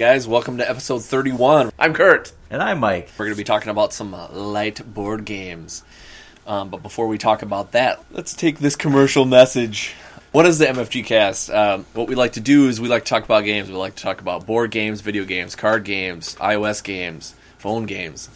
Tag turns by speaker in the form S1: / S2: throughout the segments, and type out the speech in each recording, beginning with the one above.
S1: Guys, welcome to episode 31. I'm Kurt.
S2: And I'm Mike.
S1: We're going to be talking about some uh, light board games. Um, but before we talk about that, let's take this commercial message. What is the MFG cast? Um, what we like to do is we like to talk about games. We like to talk about board games, video games, card games, iOS games, phone games.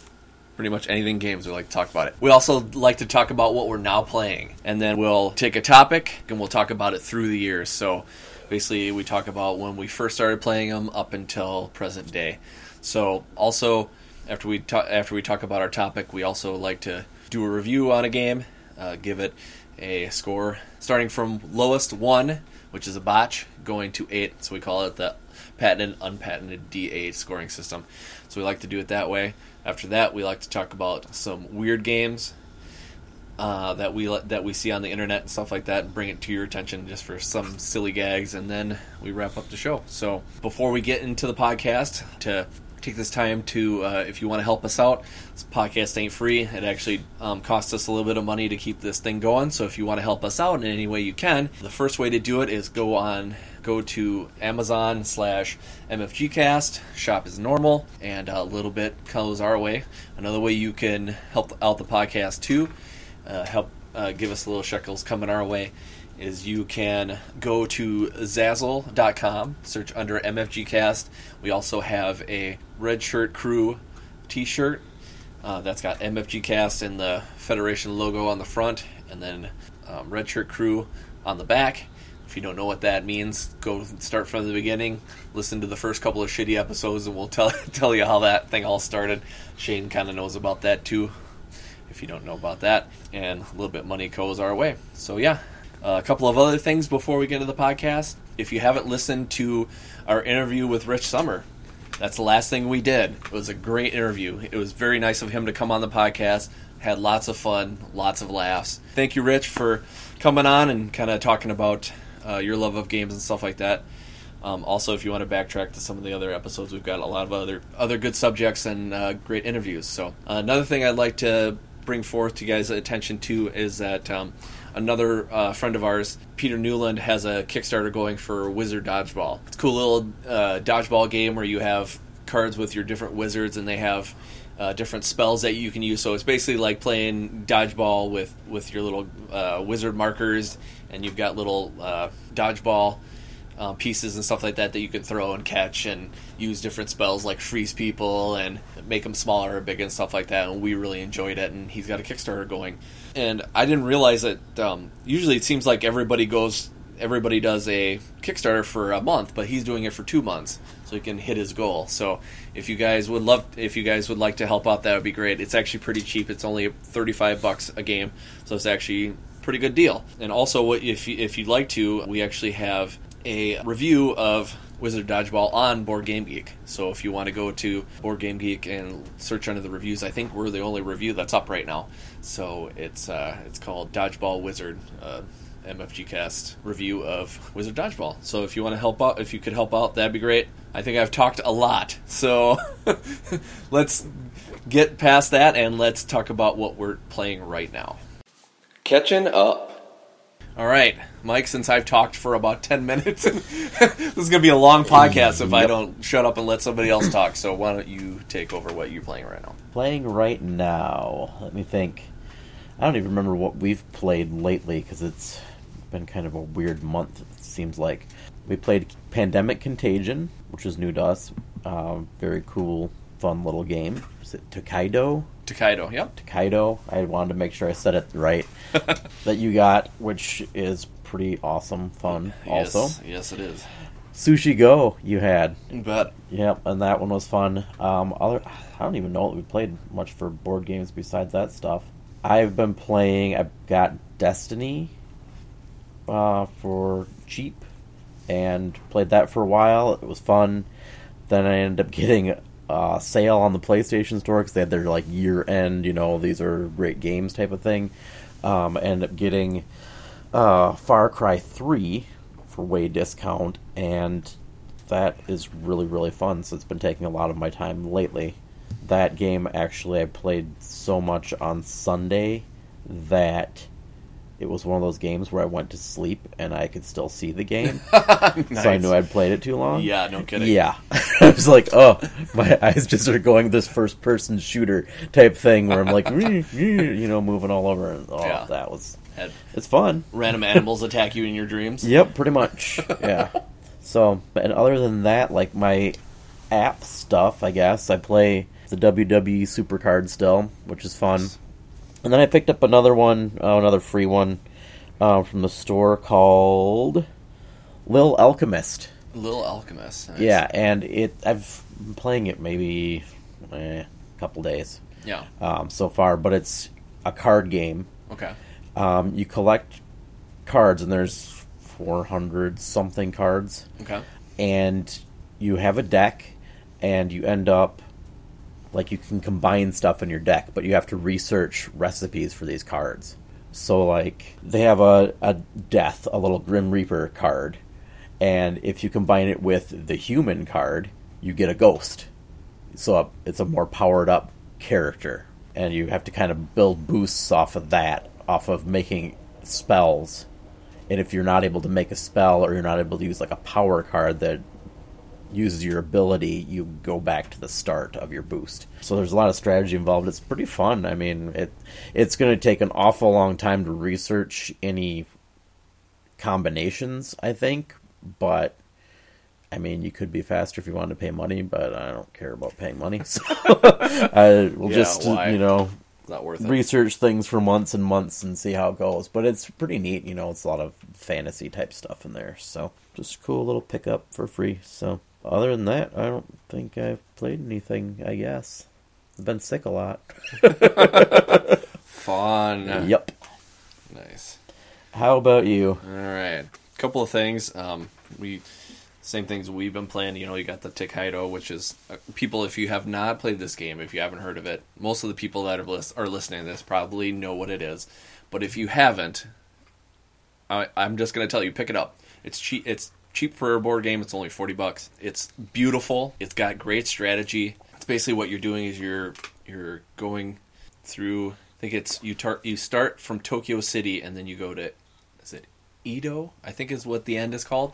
S1: Pretty much anything games, we like to talk about it. We also like to talk about what we're now playing. And then we'll take a topic and we'll talk about it through the years. So basically, we talk about when we first started playing them up until present day. So also, after we talk after we talk about our topic, we also like to do a review on a game, uh, give it a score starting from lowest one, which is a botch, going to eight. So we call it the patented unpatented D8 scoring system. So we like to do it that way. After that, we like to talk about some weird games uh, that we that we see on the internet and stuff like that, and bring it to your attention just for some silly gags, and then we wrap up the show. So before we get into the podcast, to take this time to, uh, if you want to help us out, this podcast ain't free. It actually um, costs us a little bit of money to keep this thing going. So if you want to help us out in any way you can, the first way to do it is go on go to Amazon slash MFGcast. Shop is normal, and a little bit goes our way. Another way you can help out the podcast too, uh, help uh, give us a little shekels coming our way, is you can go to Zazzle.com, search under MFGcast. We also have a Red Shirt Crew T-shirt uh, that's got MFGcast and the Federation logo on the front, and then um, Red Shirt Crew on the back. If you don't know what that means, go start from the beginning. Listen to the first couple of shitty episodes, and we'll tell tell you how that thing all started. Shane kind of knows about that too. If you don't know about that, and a little bit money goes our way. So yeah, uh, a couple of other things before we get into the podcast. If you haven't listened to our interview with Rich Summer, that's the last thing we did. It was a great interview. It was very nice of him to come on the podcast. Had lots of fun, lots of laughs. Thank you, Rich, for coming on and kind of talking about uh, your love of games and stuff like that. Um, also, if you want to backtrack to some of the other episodes, we've got a lot of other other good subjects and uh, great interviews. So, uh, another thing I'd like to bring forth to you guys' attention too is that um, another uh, friend of ours, Peter Newland, has a Kickstarter going for Wizard Dodgeball. It's a cool little uh, dodgeball game where you have cards with your different wizards and they have uh, different spells that you can use. So it's basically like playing dodgeball with with your little uh, wizard markers, and you've got little uh, dodgeball uh, pieces and stuff like that that you can throw and catch and use different spells like freeze people and make them smaller or big and stuff like that. And we really enjoyed it. And he's got a Kickstarter going. And I didn't realize that. Um, usually, it seems like everybody goes, everybody does a Kickstarter for a month, but he's doing it for two months so he can hit his goal. So if you guys would love, if you guys would like to help out, that would be great. It's actually pretty cheap. It's only thirty five bucks a game, so it's actually pretty good deal. And also, what if you, if you'd like to, we actually have a review of Wizard Dodgeball on Board Game Geek. So if you want to go to Board Game Geek and search under the reviews, I think we're the only review that's up right now. So it's uh, it's called Dodgeball Wizard. Uh, MFG Cast review of Wizard Dodgeball. So if you want to help out, if you could help out, that'd be great. I think I've talked a lot, so let's get past that and let's talk about what we're playing right now. Catching up. All right, Mike. Since I've talked for about ten minutes, this is going to be a long podcast if I don't shut up and let somebody else talk. So why don't you take over what you're playing right now?
S2: Playing right now. Let me think. I don't even remember what we've played lately because it's been kind of a weird month, it seems like. We played Pandemic Contagion, which is new to us. Uh, very cool, fun little game. Is it Tokaido?
S1: Takedo. Yep.
S2: Tokaido. I wanted to make sure I said it right. that you got, which is pretty awesome, fun also.
S1: Yes, yes, it is.
S2: Sushi Go, you had.
S1: But
S2: Yep, and that one was fun. Um, other, I don't even know that we played much for board games besides that stuff. I've been playing. I've got Destiny uh, for cheap, and played that for a while. It was fun. Then I ended up getting a sale on the PlayStation Store because they had their like year end. You know, these are great games type of thing. Um, I up getting uh, Far Cry Three for way discount, and that is really really fun. So it's been taking a lot of my time lately. That game actually I played so much on Sunday that it was one of those games where I went to sleep and I could still see the game. So I knew I'd played it too long.
S1: Yeah, no kidding.
S2: Yeah. I was like, oh, my eyes just are going this first person shooter type thing where I'm like, you know, moving all over. And oh,
S1: Yeah.
S2: that was,
S1: Had
S2: it's fun.
S1: random animals attack you in your dreams.
S2: Yep, pretty much. Yeah. so, and other than that, like my app stuff, I guess, I play the WWE Supercard still, which is fun. And then I picked up another one, uh, another free one uh, from the store called Lil Alchemist.
S1: Little Alchemist. Nice.
S2: Yeah, and it I've been playing it maybe eh, a couple days
S1: Yeah.
S2: um, so far, but it's a card game.
S1: Okay.
S2: Um, you collect cards, and there's 400 something cards,
S1: Okay.
S2: and you have a deck, and you end up like you can combine stuff in your deck, but you have to research recipes for these cards. So like they have a, a death, a little Grim Reaper card, and if you combine it with the human card, you get a ghost. So it's a more powered up character, and you have to kind of build boosts off of that, off of making spells. And if you're not able to make a spell, or you're not able to use like a power card that uses your ability, you go back to the start of your boost. So there's a lot of strategy involved. It's pretty fun. I mean, it it's going to take an awful long time to research any combinations, I think, but I mean, you could be faster if you wanted to pay money, but I don't care about paying money. So I will
S1: Yeah,
S2: just,
S1: why?
S2: you know,
S1: not worth it.
S2: research things for months and months and see how it goes. But it's pretty neat, you know. It's a lot of fantasy type stuff in there, so just a cool little pickup for free. So other than that, I don't think I've played anything. I guess I've been sick a lot.
S1: Fun.
S2: Yep.
S1: Nice.
S2: How about you?
S1: All right. A Couple of things. Um, we same things we've been playing. You know, you got the Tokaido, which is uh, people. If you have not played this game, if you haven't heard of it, most of the people that are, lis- are listening to this probably know what it is. But if you haven't, I, I'm just going to tell you, pick it up. It's cheap. It's cheap for a board game. It's only forty bucks. It's beautiful. It's got great strategy. It's basically what you're doing is you're you're going through. I think it's you tar- you start from Tokyo City and then you go to is it Edo? I think is what the end is called.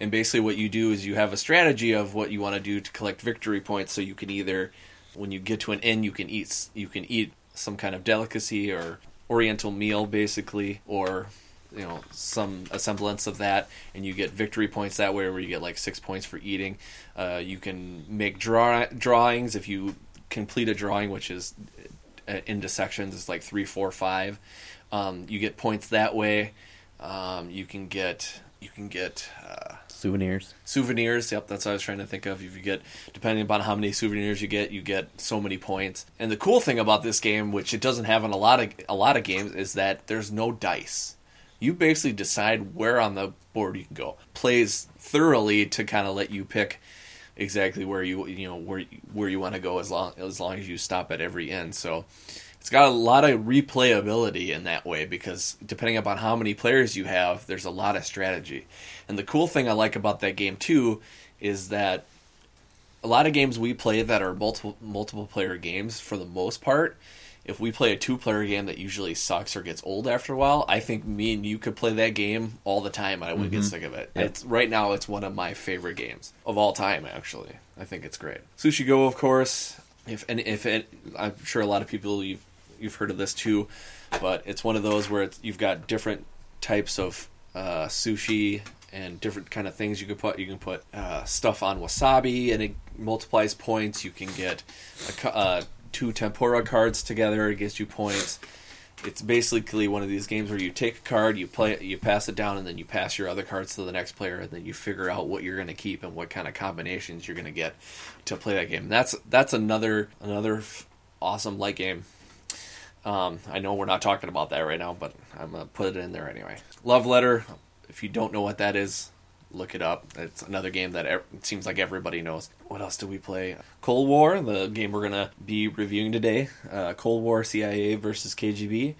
S1: And basically, what you do is you have a strategy of what you want to do to collect victory points. So you can either, when you get to an inn, you can eat you can eat some kind of delicacy or Oriental meal, basically, or you know some a semblance of that, and you get victory points that way, where you get like six points for eating. Uh, you can make draw drawings if you complete a drawing, which is uh, into sections. It's like three, four, five. Um, you get points that way. Um, you can get you can get uh,
S2: Souvenirs.
S1: souvenirs. Yep, that's what I was trying to think of. If you get, depending upon how many souvenirs you get, you get so many points. And the cool thing about this game, which it doesn't have in a lot of a lot of games, is that there's no dice. You basically decide where on the board you can go. Plays thoroughly to kind of let you pick exactly where you you know where where you want to go as long as long as you stop at every end. So it's got a lot of replayability in that way because depending upon how many players you have, there's a lot of strategy. And the cool thing I like about that game too is that a lot of games we play that are multiple multiple player games for the most part. If we play a two player game that usually sucks or gets old after a while, I think me and you could play that game all the time and I wouldn't get sick of it.
S2: Yep.
S1: It's right now it's one of my favorite games of all time actually. I think it's great. Sushi Go of course. If and if it I'm sure a lot of people you've you've heard of this too, but it's one of those where it's, you've got different types of uh, sushi and different kind of things you can put. You can put uh, stuff on wasabi and it multiplies points. You can get a, uh, two tempura cards together. It gets you points. It's basically one of these games where you take a card, you play it, you pass it down, and then you pass your other cards to the next player, and then you figure out what you're going to keep and what kind of combinations you're going to get to play that game. That's that's another another awesome light game Um, I know we're not talking about that right now, but I'm gonna put it in there anyway. Love Letter. If you don't know what that is, look it up. It's another game that it seems like everybody knows. What else do we play? Cold War, the game we're gonna be reviewing today. Uh, Cold War, CIA versus KGB.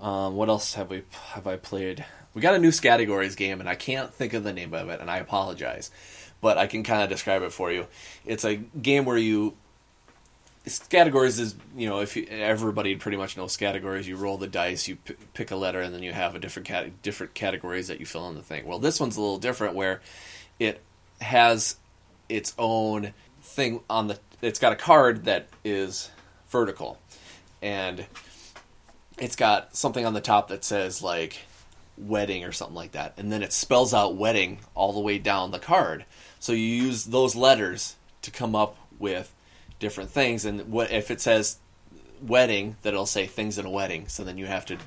S1: Um, what else have we have I played? We got a new categories game, and I can't think of the name of it, and I apologize, but I can kind of describe it for you. It's a game where you categories is you know if you, everybody pretty much knows categories you roll the dice you p- pick a letter and then you have a different cat- different categories that you fill in the thing. Well this one's a little different where it has its own thing on the it's got a card that is vertical and it's got something on the top that says like wedding or something like that and then it spells out wedding all the way down the card. So you use those letters to come up with different things and what if it says wedding that it'll say things in a wedding. So then you have to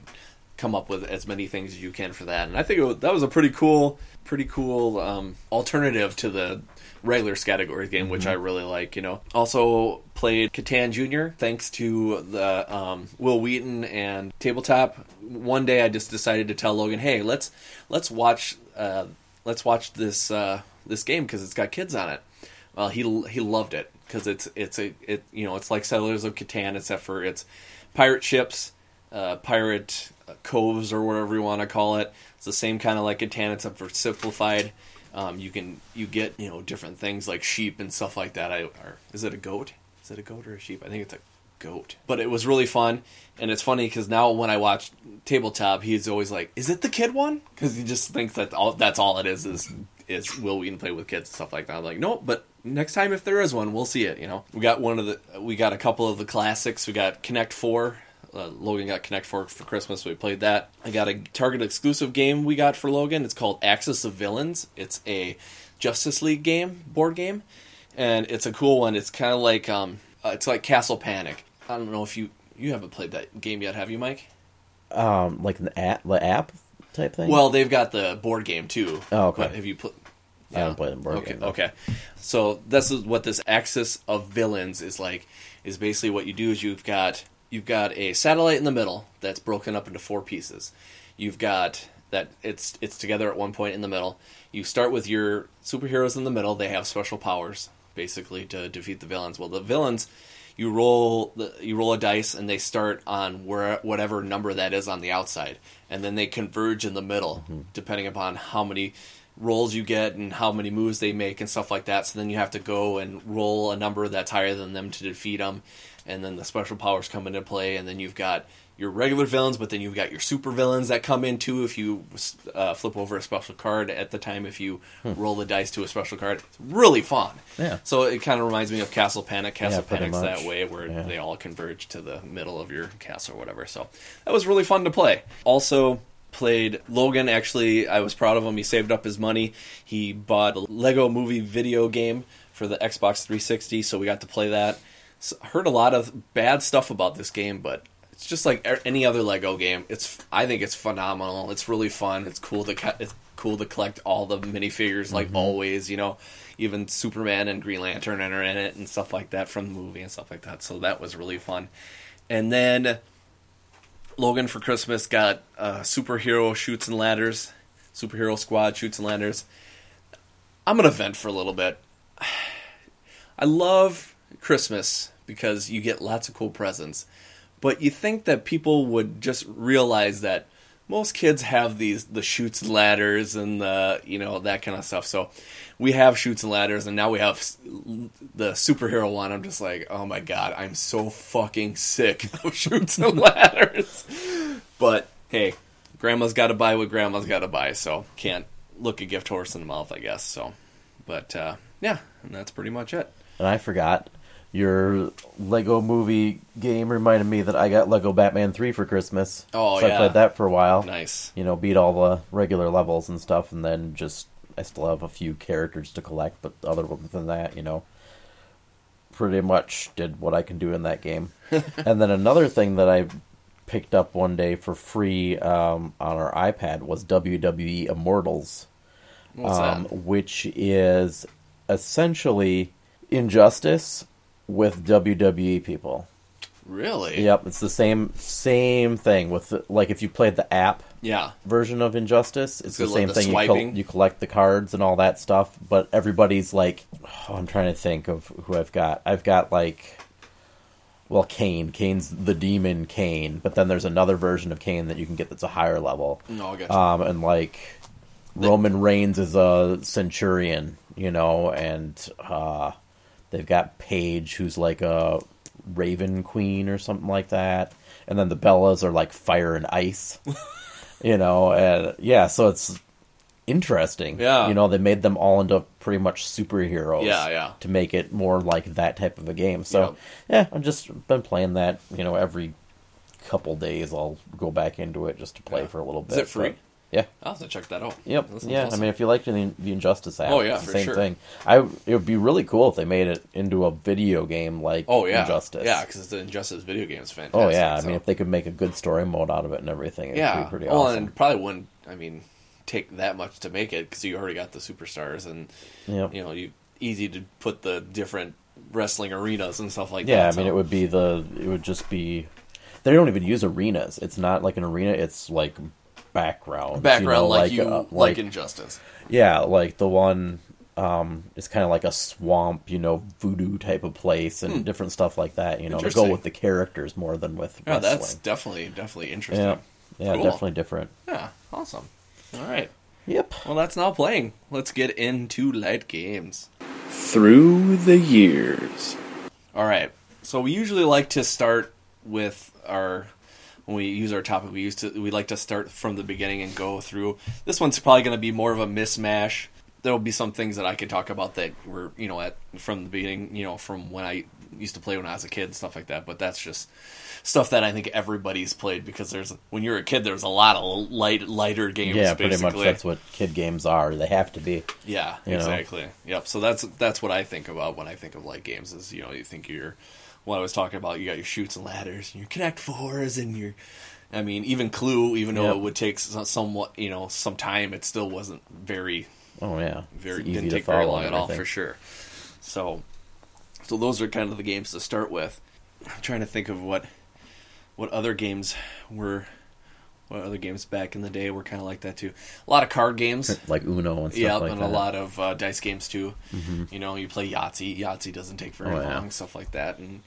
S1: come up with as many things as you can for that. And i think it was, that was a pretty cool pretty cool um, alternative to the regular categories game which i really like you know. Also played catan junior thanks to the um, wil wheaton and tabletop. One day i just decided to tell logan hey let's let's watch uh, let's watch this uh, this game because it's got kids on it. Well he he loved it because it's it's a it you know it's like Settlers of Catan except for it's pirate ships, uh, pirate coves or whatever you want to call it. It's the same kind of like Catan except for simplified. Um, you can you get you know different things like sheep and stuff like that. I or is it a goat? Is it a goat or a sheep? I think it's a goat. But it was really fun, and it's funny because now when I watch tabletop, he's always like, "Is it the kid one?" Because he just thinks that all that's all it is is is Wil Wheaton play with kids and stuff like that. I'm like, nope, but next time if there is one, we'll see it. You know, we got one of the we got a couple of the classics. We got Connect Four. Uh, Logan got Connect Four for Christmas. So we played that. I got a Target exclusive game we got for Logan. It's called Axis of Villains. It's a Justice League game, board game, and it's a cool one. It's kind of like um, uh, it's like Castle Panic. I don't know if you you haven't played that game yet, have you, Mike?
S2: Um, like the app, the app type thing.
S1: Well, they've got the board game too.
S2: Oh, okay.
S1: But have you put?
S2: I haven't played the board
S1: okay. Okay, so this is what this axis of villains is like. Is basically what you do is you've got you've got a satellite in the middle that's broken up into four pieces. You've got that it's it's together at one point in the middle. You start with your superheroes in the middle. They have special powers basically to defeat the villains. Well, the villains you roll the, you roll a dice and they start on where whatever number that is on the outside and then they converge in the middle mm-hmm. depending upon how many rolls you get and how many moves they make and stuff like that so then you have to go and roll a number that's higher than them to defeat them and then the special powers come into play and then you've got your regular villains but then you've got your super villains that come in too if you uh, flip over a special card at the time if you roll the dice to a special card it's really fun
S2: Yeah.
S1: so it kind of reminds me of Castle Panic. Castle
S2: Yeah,
S1: Panic's that way where
S2: Yeah.
S1: they all converge to the middle of your castle or whatever. So that was really fun to play. Also played Logan. Actually, I was proud of him. He saved up his money. He bought a Lego Movie video game for the Xbox 360, so we got to play that. So, heard a lot of bad stuff about this game, but it's just like any other Lego game. It's I think it's phenomenal. It's really fun. It's cool to it's cool to collect all the minifigures like mm-hmm. always. You know, even Superman and Green Lantern are in it and stuff like that from the movie and stuff like that. So that was really fun. And then Logan for Christmas got uh, superhero chutes and ladders, superhero squad chutes and ladders. I'm gonna vent for a little bit. I love Christmas because you get lots of cool presents, but you think that people would just realize that most kids have these the chutes and ladders and the you know that kind of stuff. So we have chutes and ladders, and now we have the superhero one. I'm just like, oh my god, I'm so fucking sick of chutes and ladders. But hey, grandma's got to buy what grandma's got to buy, so can't look a gift horse in the mouth, I guess. So, but uh, yeah, and that's pretty much it.
S2: And I forgot your Lego movie game reminded me that I got Lego Batman 3 for Christmas.
S1: Oh,
S2: so
S1: yeah.
S2: I played that for a while.
S1: Nice.
S2: You know, beat all the regular levels and stuff, and then just I still have a few characters to collect, but other than that, you know, pretty much did what I can do in that game. and then another thing that I picked up one day for free um, on our iPad was WWE Immortals um, which is essentially Injustice with WWE people.
S1: Really?
S2: Yep, it's the same same thing with the, like if you played the app
S1: Yeah.
S2: version of Injustice, it's the same
S1: the
S2: thing. You, col- you collect the cards and all that stuff, but everybody's like, oh, I'm trying to think of who I've got. I've got like, well, Kane. Kane's the demon Kane, but then there's another version of Kane that you can get that's a higher level.
S1: No, I got you.
S2: Um, and like Roman Reigns is a centurion, you know, and uh, they've got Paige, who's like a Raven Queen or something like that, and then the Bellas are like fire and ice, you know, and yeah, so it's interesting.
S1: Yeah.
S2: you know, they made them all into pretty much superheroes.
S1: Yeah, yeah.
S2: to make it more like that type of a game. So yeah, I've just been playing that. You know, every couple days I'll go back into it just to play
S1: Yeah.
S2: for a little bit.
S1: Is it free?
S2: but- yeah.
S1: I'll have to check that out.
S2: Yep.
S1: That
S2: Yeah.
S1: awesome.
S2: I mean, if you liked the, the Injustice app,
S1: Oh, yeah,
S2: it's the
S1: for
S2: same
S1: sure.
S2: thing. I it would be really cool if they made it into a video game like
S1: Oh yeah,
S2: Injustice.
S1: Yeah, because the Injustice video game is fantastic.
S2: Oh yeah. I mean, if they could make a good story mode out of it and everything, it'd
S1: yeah,
S2: be pretty
S1: well,
S2: awesome.
S1: and probably wouldn't. I mean, take that much to make it because you already got the superstars and
S2: Yep.
S1: you know you easy to put the different wrestling arenas and stuff like
S2: Yeah,
S1: that.
S2: Yeah, I mean,
S1: so-
S2: it would be the. It would just be. They don't even use arenas. It's not like an arena. It's like background.
S1: background like, you
S2: uh,
S1: like Injustice.
S2: Yeah, like the one um is kind of like a swamp, you know, voodoo type of place and different stuff like that. You know, to go
S1: Hmm.
S2: With the characters more than with
S1: Yeah,
S2: wrestling.
S1: that's definitely definitely interesting.
S2: yeah, yeah,
S1: Cool.
S2: definitely different.
S1: Yeah, awesome. All right.
S2: Yep.
S1: Well, that's now playing. Let's get into light games.
S3: Through the years.
S1: All right. So we usually like to start with our when we use our topic. We used to we like to start from the beginning and go through. This one's probably going to be more of a mismatch. There will be some things that I can talk about that were you know at from the beginning. You know from when I used to play when I was a kid and stuff like that. But that's just stuff that I think everybody's played because there's when you're a kid there's a lot of light lighter games.
S2: Yeah, pretty much that's what kid games are. They have to be.
S1: Yeah,
S2: you know?
S1: exactly. Yep. So that's that's what I think about when I think of light games. Is you know you think you're what I was talking about. You got your chutes and ladders, and your connect fours, and your. I mean, even Clue, even though
S2: Yep.
S1: it would take so- somewhat, you know, some time, it still wasn't very,
S2: Oh yeah,
S1: very didn't
S2: to
S1: take very long at all for sure. So, so those are kind of the games to start with. I'm trying to think of what, what other games were, what other games back in the day were kind of like that too. A lot of card games.
S2: Like Uno and stuff like that.
S1: Yeah,
S2: like
S1: and
S2: that.
S1: a lot of uh, dice games too. You know, you play Yahtzee. Yahtzee doesn't take very
S2: Oh, yeah.
S1: long, stuff like that. And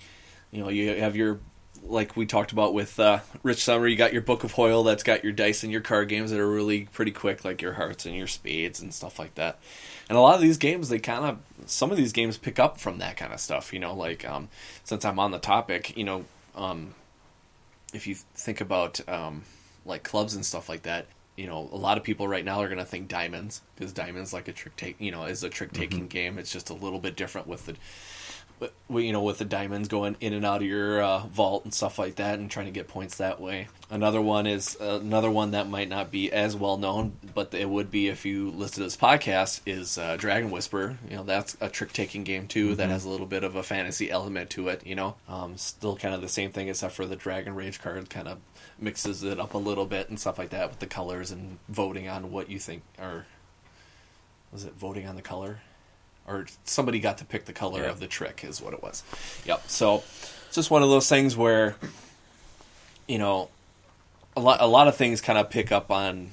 S1: you know, you have your like we talked about with uh, Rich Summer. You got your Book of Hoyle that's got your dice and your card games that are really pretty quick, like your hearts and your spades and stuff like that. And a lot of these games, they kind of some of these games pick up from that kind of stuff. You know, like um, since I'm on the topic, you know, um, if you think about um, like clubs and stuff like that, you know, a lot of people right now are going to think diamonds because diamonds like a trick take, you know, is a trick taking game. It's just a little bit different with the, you know, with the diamonds going in and out of your uh, vault and stuff like that, and trying to get points that way. Another one is uh, another one that might not be as well known, but it would be if you listed this podcast. Is uh, Dragon Whisper? You know, that's a trick taking game too that has a little bit of a fantasy element to it. You know, um, still kind of the same thing except for the Dragon Rage card kind of mixes it up a little bit and stuff like that with the colors and voting on what you think or was it voting on the color or somebody got to pick the color
S2: Yeah.
S1: of the trick is what it was. Yep. So it's just one of those things where you know a lot a lot of things kind of pick up on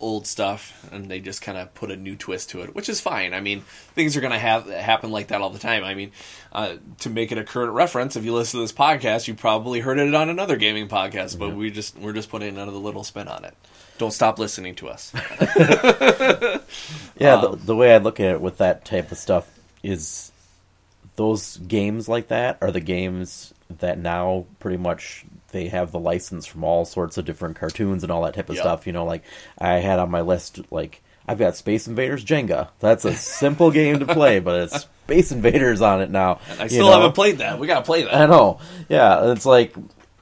S1: old stuff and they just kind of put a new twist to it which is fine. I mean things are going to have happen like that all the time. I mean uh, to make it a current reference if you listen to this podcast you probably heard it on another gaming podcast but we just we're just putting another little spin on it don't stop listening to us
S2: Yeah,
S1: Um,
S2: the, the way I look at it with that type of stuff is those games like that are the games that now pretty much they have the license from all sorts of different cartoons and all that type of
S1: Yep.
S2: stuff. You know, like I had on my list, like I've got Space Invaders Jenga. That's a simple game to play, but it's Space Invaders on it now.
S1: i still
S2: know?
S1: haven't played that we gotta play that
S2: I know. Yeah, it's like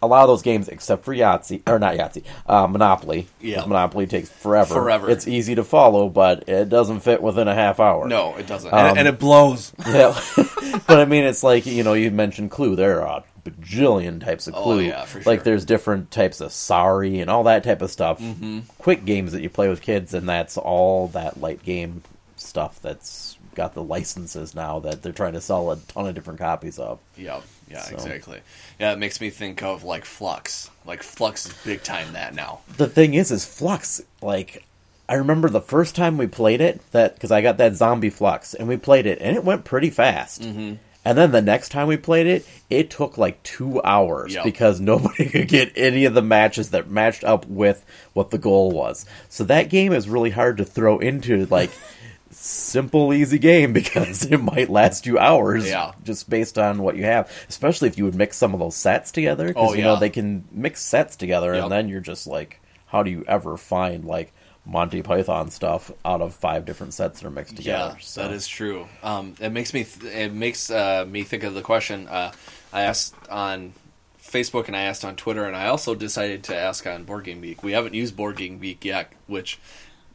S2: a lot of those games, except for Yahtzee or not Yahtzee, uh, Monopoly.
S1: Yeah.
S2: Monopoly takes forever.
S1: Forever.
S2: It's easy to follow, but it doesn't fit within a half hour.
S1: no it doesn't
S2: Um,
S1: and, and it blows
S2: Yeah, but I mean, it's like you know, you mentioned Clue. There are a bajillion types of
S1: Oh,
S2: Clue.
S1: yeah, for sure.
S2: Like there's different types of Sorry and all that type of stuff.
S1: Mm-hmm.
S2: Quick games that you play with kids, and that's all that light game stuff that's got the licenses now that they're trying to sell a ton of different copies of.
S1: Yep. Yeah,
S2: So-
S1: exactly. Yeah, it makes me think of like Fluxx. Like Fluxx is big time that now.
S2: The thing is, is Fluxx. Like, I remember the first time we played it, that because I got that zombie Fluxx, and we played it, and it went pretty fast. Mm-hmm. And then the next time we played it, it took like two hours
S1: Yep.
S2: because nobody could get any of the matches that matched up with what the goal was. So that game is really hard to throw into like simple, easy game because it might last you hours.
S1: Yeah.
S2: just based on what you have. Especially if you would mix some of those sets together. Because
S1: Oh,
S2: you know they can mix sets together,
S1: Yep.
S2: and then you're just like, how do you ever find like Monty Python stuff out of five different sets that are mixed together?
S1: Yeah,
S2: So-
S1: that is true. Um, it makes me th- it makes uh, me think of the question uh, I asked on Facebook and I asked on Twitter, and I also decided to ask on Board Game Geek. We haven't used Board Game Geek yet, which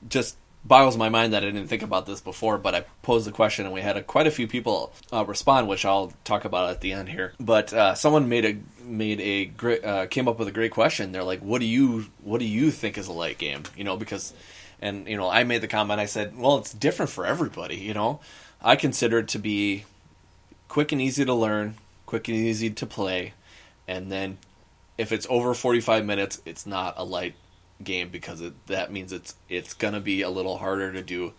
S1: just boggles my mind that I didn't think about this before. But I posed the question, and we had a, quite a few people uh, respond, which I'll talk about at the end here. But uh, someone made a made a great uh, came up with a great question. They're like, "What do you what do you think is a light game?" You know, because and you know, I made the comment. I said, "Well, it's different for everybody." You know, I consider it to be quick and easy to learn, quick and easy to play, and then if it's over 45 minutes, it's not a light game because it, that means it's it's going to be a little harder to do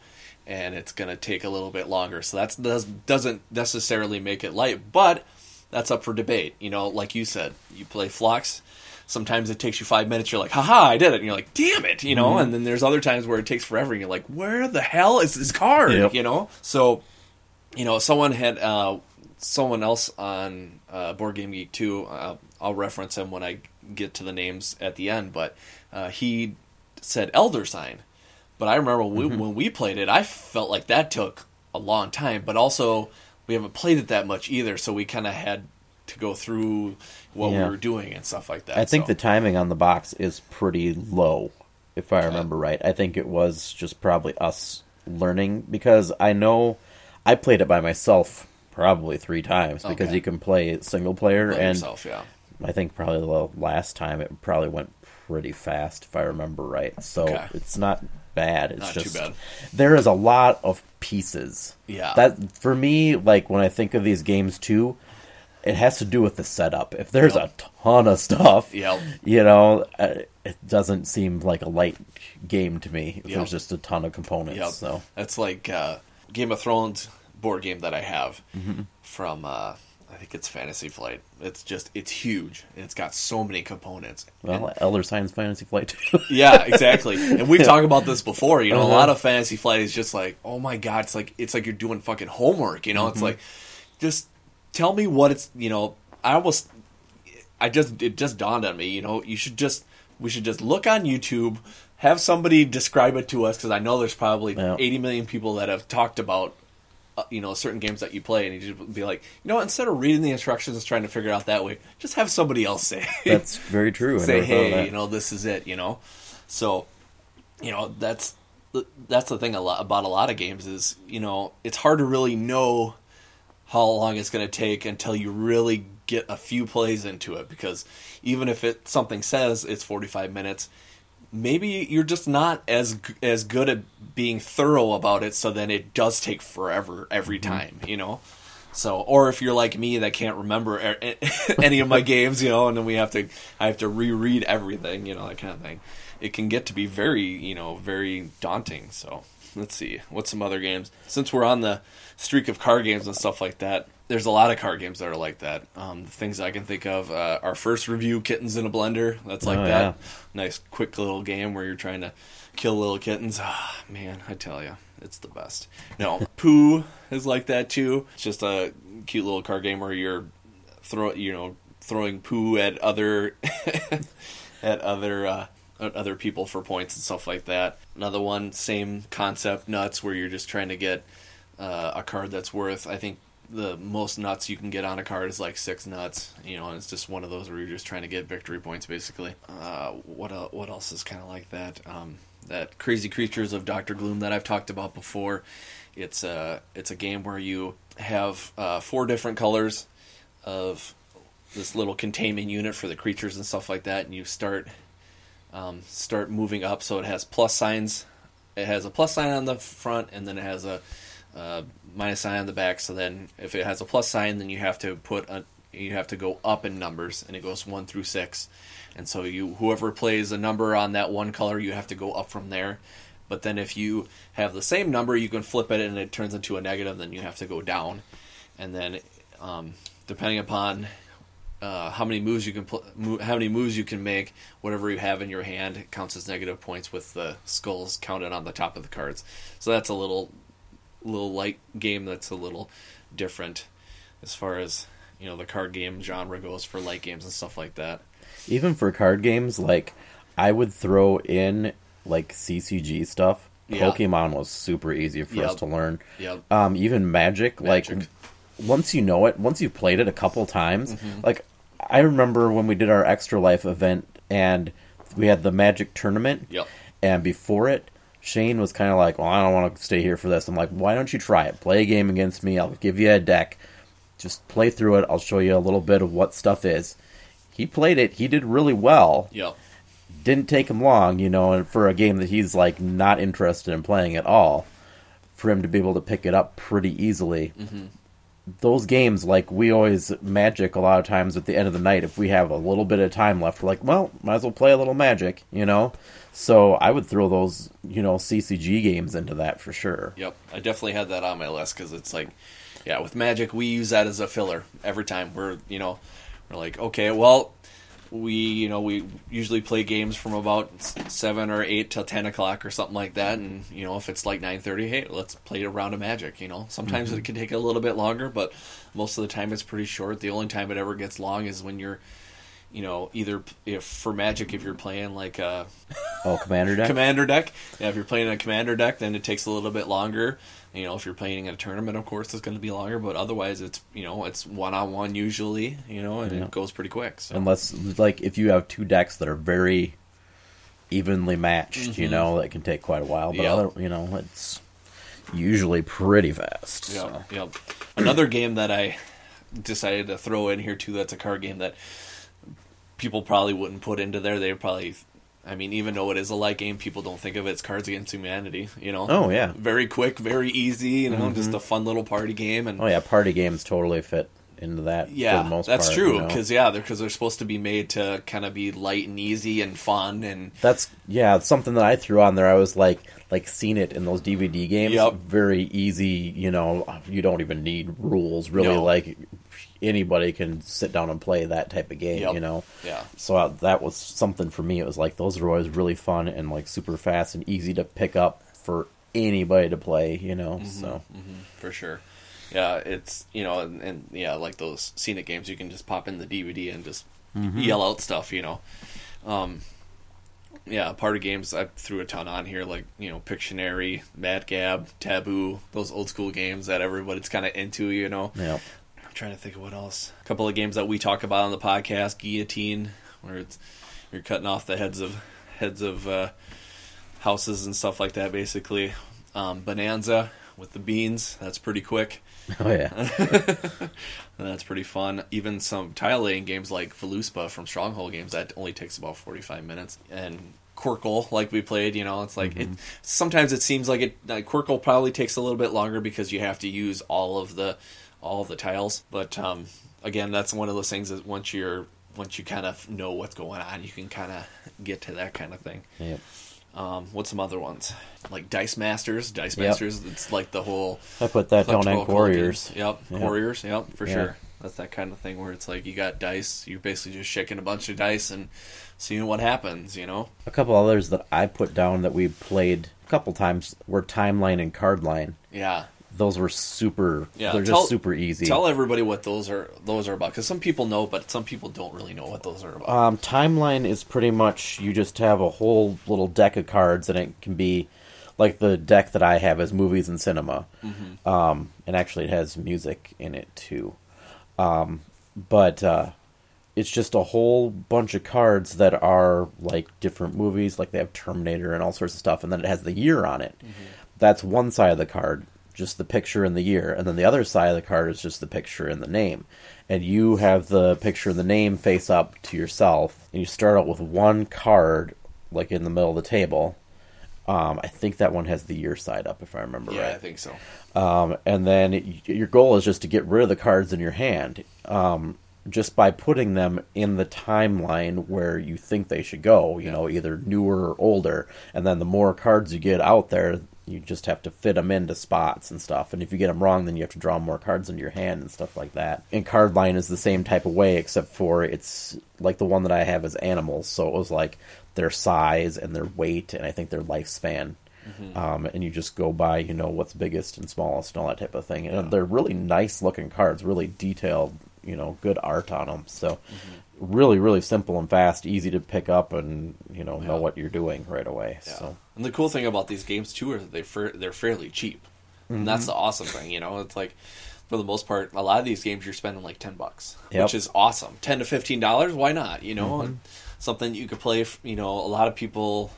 S1: and it's going to take a little bit longer. So that does doesn't necessarily make it light, but that's up for debate. You know, like you said, you play Fluxx, sometimes it takes you 5 minutes you're like, "Haha, I did it." And you're like, "Damn it," you know, and then there's other times where it takes forever and you're like, "Where the hell is this card?"
S2: Yep.
S1: you know? So you know, someone had uh, someone else on uh, Board Game Geek too. Uh, I'll reference him when I get to the names at the end, but uh, he said Elder Sign. But I remember we, when we played it, I felt like that took a long time. But also, we haven't played it that much either, so we kind of had to go through what
S2: Yeah.
S1: we were doing and stuff like that.
S2: I think
S1: so.
S2: the timing on the box is pretty low, if I remember right. I think it was just probably us learning because I know I played it by myself probably three times because
S1: Okay.
S2: you can play single player and
S1: yourself, yeah.
S2: I think probably the last time it probably went pretty fast if I remember right. So
S1: Okay.
S2: it's not bad. It's
S1: Not too
S2: just
S1: bad.
S2: there is a lot of pieces.
S1: Yeah.
S2: That for me, like when I think of these games too, it has to do with the setup. If there's
S1: Yep.
S2: a ton of stuff,
S1: Yep.
S2: you know, uh, it doesn't seem like a light game to me. If
S1: Yep.
S2: There's just a ton of components.
S1: Yep.
S2: So
S1: That's like uh, Game of Thrones board game that I have
S2: Mm-hmm.
S1: from uh, I think it's Fantasy Flight. It's just it's huge and it's got so many components.
S2: well,
S1: And-
S2: Elder Sign's Fantasy Flight.
S1: yeah, exactly. And we've talked about this before. You know,
S2: Uh-huh.
S1: a lot of Fantasy Flight is just like, oh my god, it's like it's like you're doing fucking homework. You know,
S2: Mm-hmm.
S1: it's like just tell me what it's. You know, I almost I just it just dawned on me. You know, you should just we should just look on YouTube, have somebody describe it to us because I know there's probably
S2: Yeah.
S1: 80 million people that have talked about. Uh, you know certain games that you play, and you just be like, you know, what, instead of reading the instructions and trying to figure it out that way, just have somebody else say.
S2: That's very true.
S1: Say,
S2: never thought of
S1: hey, you know, this is it, you know. So, you know, that's that's the thing a lot about a lot of games is, you know, it's hard to really know how long it's going to take until you really get a few plays into it because even if it something says it's 45 minutes, maybe you're just not as as good at being thorough about it so then it does take forever every mm-hmm. time, you know. So, or if you're like me that can't remember any of my games, you know, and then we have to, I have to reread everything, you know, that kind of thing. It can get to be very, you know, very daunting. So, let's see, what's some other games? Since we're on the streak of car games and stuff like that, there's a lot of card games that are like that. Um, the things I can think of, uh, our first review, Kittens in a Blender. That's like
S2: Oh,
S1: that.
S2: yeah.
S1: Nice, quick little game where you're trying to kill little kittens. Ah, man, I tell you, it's the best. No, Poo is like that too. It's just a cute little card game where you're throw, you know, throwing poo at other at other uh, at other people for points and stuff like that. Another one, same concept, nuts, where you're just trying to get uh, a card that's worth. I think the most nuts you can get on a card is like six nuts. You know, and it's just one of those where you're just trying to get victory points, basically. Uh, what what else is kind of like that? Um, that crazy creatures of Doctor Gloom that I've talked about before. It's a it's a game where you have uh, four different colors of this little containment unit for the creatures and stuff like that, and you start um, start moving up. So it has plus signs. It has a plus sign on the front, and then it has a uh, minus sign on the back. So then, if it has a plus sign, then you have to put a you have to go up in numbers, and it goes one through six. And so you whoever plays a number on that one color, you have to go up from there. But then if you have the same number, you can flip it and it turns into a negative. Then you have to go down, and then um, depending upon uh, how many moves you can pl- mo- how many moves you can make, whatever you have in your hand counts as negative points with the skulls counted on the top of the cards. So that's a little little light game that's a little different as far as you know the card game genre goes for light games and stuff like that.
S2: Even for card games, like I would throw in like CCG stuff.
S1: Yeah.
S2: Pokemon was super easy for us to learn.
S1: Yep.
S2: Um, even Magic,
S1: Magic.
S2: like once you know it, once you've played it a couple times,
S1: Mm-hmm.
S2: like I remember when we did our Extra Life event and we had the Magic tournament.
S1: Yep.
S2: And before it, Shane was kind of like, "Well, I don't want to stay here for this." I'm like, "Why don't you try it? Play a game against me. I'll give you a deck. Just play through it. I'll show you a little bit of what stuff is." He played it. He did really well
S1: Yep.
S2: didn't take him long, you know, and for a game that he's like not interested in playing at all, for him to be able to pick it up pretty easily. Mm-hmm. Those games, like we always magic a lot of times at the end of the night, if we have a little bit of time left, we're like, well, might as well play a little magic, you know. So I would throw those, you know, CCG games into that for sure.
S1: Yep, I definitely had that on my list because it's like, yeah, with Magic we use that as a filler every time. We're you know, we're like, okay, well, we you know we usually play games from about seven or eight till ten o'clock or something like that, and you know if it's like nine thirty, hey, let's play a round of Magic. You know, sometimes it mm-hmm. can take a little bit longer, but most of the time it's pretty short. The only time it ever gets long is when you're you know, either if for Magic, if you're playing like a
S2: Oh, Commander deck.
S1: commander deck. Yeah, if you're playing a commander deck, then it takes a little bit longer. You know, if you're playing in a tournament, of course, it's going to be longer. But otherwise, it's you know, it's one on one usually. You know, and
S2: Yeah.
S1: it goes pretty quick. So
S2: Unless, like, if you have two decks that are very evenly matched, you mm-hmm. know, that can take quite a while. But
S1: Yep.
S2: other, you know, it's usually pretty fast.
S1: yeah,
S2: so.
S1: yeah. Another game that I decided to throw in here too. That's a card game that people probably wouldn't put into there. They probably. I mean, even though it is a light game, people don't think of it as Cards Against Humanity. You know,
S2: Oh, yeah.
S1: very quick, very easy. You know, just mm-hmm. a fun little party game. And
S2: Oh yeah, party games totally fit into that.
S1: Yeah,
S2: for the most
S1: that's
S2: part,
S1: true.
S2: you know.
S1: Because yeah, they're because they're supposed to be made to kind of be light and easy and fun and
S2: that's yeah, something that I threw on there. I was like, like Scene It in those DVD games.
S1: Yep.
S2: Very easy. You know, you don't even need rules really.
S1: No.
S2: Like anybody can sit down and play that type of game.
S1: Yep.
S2: You know.
S1: yeah,
S2: So uh, that was something for me. It was like those are always really fun and like super fast and easy to pick up for anybody to play. You know.
S1: Mm-hmm.
S2: So
S1: for sure. Yeah, it's you know, and, and yeah, like those Scene It games, you can just pop in the DVD and just yell out stuff. You know, um, yeah, party games. I threw a ton on here, like you know, Pictionary, Mad Gab, Taboo, those old school games that everybody's kind of into. You know,
S2: yeah.
S1: I'm trying to think of what else. A couple of games that we talk about on the podcast, Guillotine, where it's you're cutting off the heads of heads of uh, houses and stuff like that. Basically, um, Bohnanza with the beans. That's pretty quick.
S2: Oh yeah.
S1: That's pretty fun. Even some tile laying games like Voluspa from Stronghold Games that only takes about 45 minutes. And Qwirkle, like we played, you know, it's like it. Sometimes it seems like it. Like Qwirkle probably takes a little bit longer because you have to use all of the all the tiles. But um, again, that's one of those things that once you're once you kind of know what's going on, you can kind of get to that kind of thing.
S2: Yep.
S1: Um, what's some other ones like Dice Masters? Dice
S2: Yep.
S1: Masters. It's like the whole
S2: I put that down
S1: card
S2: Warriors.
S1: games. Yep, Warriors. Yep, for
S2: Yeah.
S1: sure. That's that kind of thing where it's like you got dice, you're basically just shaking a bunch of dice and seeing what happens. You know.
S2: A couple others that I put down that we played a couple times were Timeline and Cardline.
S1: Yeah.
S2: Those were super.
S1: Yeah.
S2: they're
S1: tell-
S2: just super easy.
S1: Tell everybody what those are. Those are about because some people know, but some people don't really know what those are about.
S2: Um, timeline is pretty much you just have a whole little deck of cards, and it can be like the deck that I have is movies and cinema.
S1: Mm-hmm.
S2: Um, and actually, it has music in it too. Um, but uh, it's just a whole bunch of cards that are like different movies, like they have Terminator and all sorts of stuff, and then it has the year on it. That's one side of the card, just the picture and the year, and then the other side of the card is just the picture and the name. And you have the picture and the name face up to yourself, and you start out with one card, like in the middle of the table. Um, I think that one has the year side up, if I remember
S1: yeah,
S2: right.
S1: Yeah, I think so.
S2: Um, and then your goal is just to get rid of the cards in your hand. Um, just by putting them in the timeline where you think they should go, you know, either newer or older, and then the more cards you get out there, you just have to fit them into spots and stuff. And if you get them wrong, then you have to draw more cards into your hand and stuff like that. And Cardline is the same type of way, except for it's like the one that I have is animals, so it was like their size and their weight, and I think their lifespan. Um, and you just go by, you know, what's biggest and smallest and all that type of thing. And they're really nice looking cards, really detailed, you know, good art on them. So, really, really simple and fast, easy to pick up, and you know, know what you're doing right away.
S1: Yeah.
S2: So,
S1: And the cool thing about these games too is that they fa- they're fairly cheap, and that's
S2: Mm-hmm.
S1: the awesome thing. You know, it's like for the most part, a lot of these games you're spending like ten bucks,
S2: Yep.
S1: which is awesome. Ten to fifteen dollars, why not? You know,
S2: Mm-hmm.
S1: something you could play. You know, a lot of people.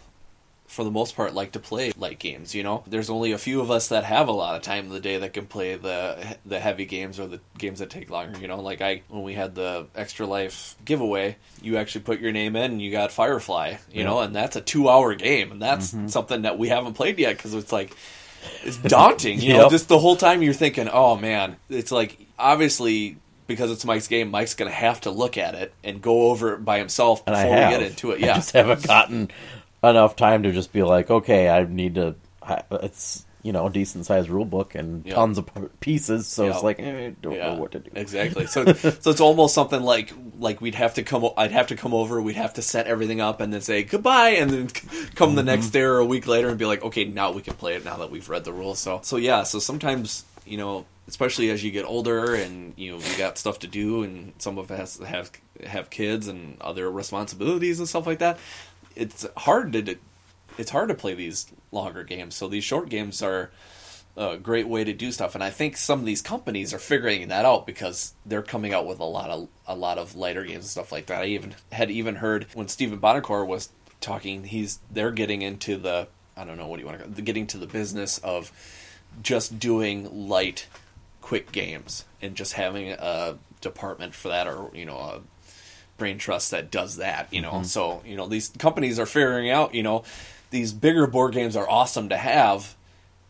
S1: For the most part, like to play light games. You know, there's only a few of us that have a lot of time in the day that can play the the heavy games or the games that take longer. You know, like I when we had the extra life giveaway, you actually put your name in and you got Firefly. You know, and that's a two hour game, and that's mm-hmm. something that we haven't played yet because it's like it's daunting. You know, just the whole time you're thinking, oh man, it's like obviously. Because it's Mike's game, Mike's gonna have to look at it and go over it by himself before we get into it.
S2: I
S1: Yeah,
S2: just haven't gotten enough time to just be like, okay, I need to. It's you know a decent sized rule book and
S1: Yeah.
S2: tons of pieces, so
S1: Yeah.
S2: it's like eh, I don't
S1: yeah,
S2: know what to do.
S1: exactly. So, so it's almost something like like we'd have to come. I'd have to come over. We'd have to set everything up and then say goodbye, and then come the
S2: Mm-hmm.
S1: next day or a week later and be like, okay, now we can play it. Now that we've read the rules. So, so yeah. So sometimes you know, especially as you get older and you know you got stuff to do, and some of us have have kids and other responsibilities and stuff like that. It's hard to it's hard to play these longer games. So these short games are a great way to do stuff, and I think some of these companies are figuring that out because they're coming out with a lot of a lot of lighter games and stuff like that. I even had even heard when Stephen Buonocore was talking, he's they're getting into the I don't know what do you want to call it, getting to the business of just doing light, quick games and just having a department for that, or you know a brain trust that does that you know? Mm-hmm. So you know these companies are figuring out you know these bigger board games are awesome to have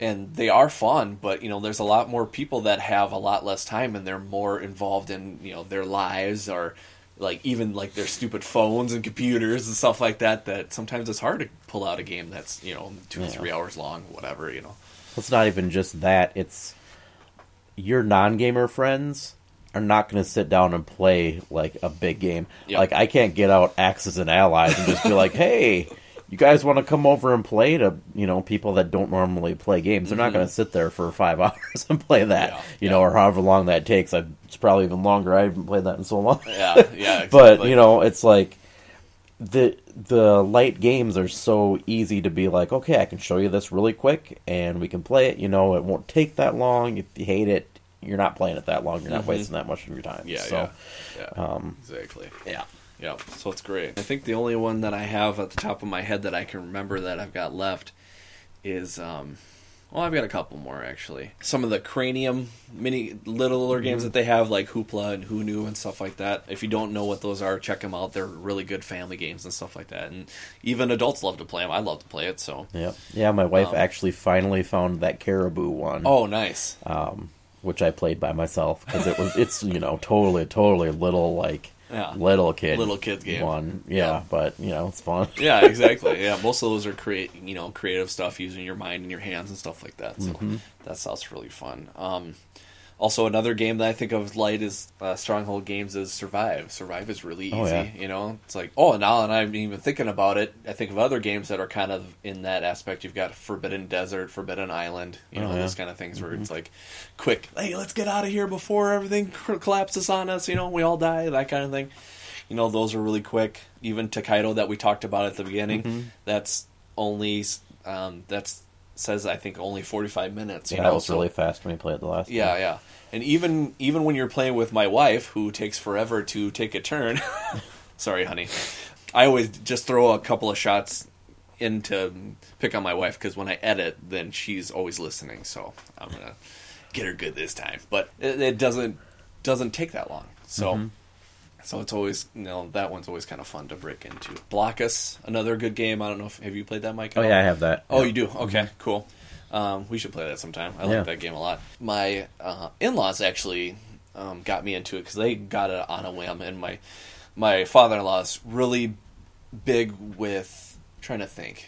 S1: and they are fun but you know there's a lot more people that have a lot less time and they're more involved in you know their lives or like even like their stupid phones and computers and stuff like that that sometimes it's hard to pull out a game that's you know two or three hours long whatever you know?
S2: It's not even just that. It's your non-gamer friends are not going to sit down and play like a big game.
S1: Yeah.
S2: Like I can't get out Axis and Allies and just be like, "Hey, you guys want to come over and play?" To you know, people that don't normally play games, they're not going to sit there for five hours and play that.
S1: Mm-hmm. Yeah,
S2: you
S1: yeah.
S2: know, or however long that takes. I, it's probably even longer. I haven't played that in so long.
S1: yeah yeah
S2: but you know, it's like the the light games are so easy to be like, okay, I can show you this really quick, and we can play it. You know, it won't take that long. If you hate it, you're not playing it that long. You're not
S1: Mhm.
S2: wasting that much of your time.
S1: Yeah,
S2: so,
S1: yeah, yeah.
S2: um,
S1: exactly.
S2: yeah.
S1: Yeah, so it's great. I think the only one that I have at the top of my head that I can remember that I've got left is um well, I've got a couple more actually. Some of the Cranium mini littler games that they have, like Hoopla and Whoonu and stuff like that. If you don't know what those are, check them out. They're really good family games and stuff like that. And even adults love to play them. I love to play it. So,
S2: Yeah, yeah. My wife
S1: Um,
S2: actually finally found that Cariboo one.
S1: oh, nice.
S2: um, which I played by myself because it was it's you know totally totally little like
S1: Yeah.
S2: little kid
S1: Little kid game.
S2: one. Yeah,
S1: Yeah.
S2: but you know it's fun.
S1: yeah, exactly. Yeah, most of those are create you know creative stuff using your mind and your hands and stuff like that. So
S2: Mm-hmm.
S1: that sounds really fun. Um, also, another game that I think of light is uh, Stronghold Games is Survive. Survive is really easy.
S2: Oh, yeah.
S1: You know, it's like oh, now and I'm even thinking about it. I think of other games that are kind of in that aspect. You've got Forbidden Desert, Forbidden Island. You
S2: Oh,
S1: know,
S2: yeah.
S1: those kind of things where it's like quick. Hey, let's get out of here before everything collapses on us. You know, we all die. That kind of thing. You know, those are really quick. Even Tokaido that we talked about at the beginning,
S2: Mm-hmm.
S1: that's only um, that's says I think only forty five minutes. You
S2: Yeah,
S1: know,
S2: that was
S1: so-
S2: really fast when we played the last.
S1: yeah,
S2: time.
S1: yeah. And even even when you're playing with my wife, who takes forever to take a turn, sorry, honey, I always just throw a couple of shots in to pick on my wife because when I edit, then she's always listening. So I'm gonna get her good this time. But it, it doesn't doesn't take that long. So.
S2: Mm-hmm.
S1: So it's always you know that one's always kind of fun to break into. Blokus, another good game. I don't know if have you played that, Mike?
S2: Oh yeah, I have that.
S1: Oh,
S2: Yeah.
S1: you do? Okay, cool. Um, we should play that sometime. I
S2: Yeah.
S1: like that game a lot. My uh, in-laws actually um, got me into it because they got it on a whim, and my my father in law is really big with trying to think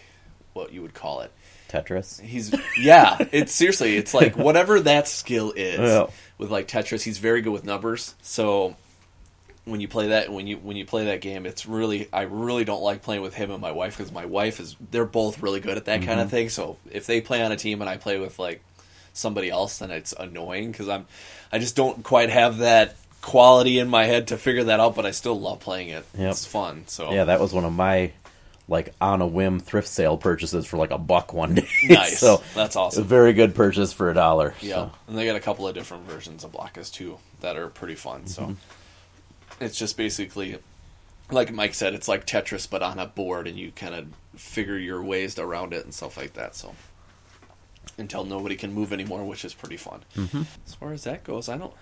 S1: what you would call it.
S2: Tetris.
S1: He's yeah. It's seriously. It's like whatever that skill is with like Tetris. He's very good with numbers. So when you play that when you when you play that game, it's really I really don't like playing with him and my wife because my wife is they're both really good at that kind
S2: Mm-hmm.
S1: of thing. So if they play on a team and I play with like somebody else, then it's annoying because I'm I just don't quite have that quality in my head to figure that out. But I still love playing it.
S2: Yep.
S1: It's fun. So
S2: Yeah, that was one of my like on a whim thrift sale purchases for like a buck one day.
S1: Nice.
S2: so
S1: That's awesome a
S2: very good purchase for a dollar.
S1: Yeah,
S2: So,
S1: and they got a couple of different versions of Blokus too that are pretty fun. So it's just basically, like Mike said, it's like Tetris but on a board, and you kind of figure your ways around it and stuff like that. So until nobody can move anymore, which is pretty fun. Mm-hmm. As far as that goes, I don't,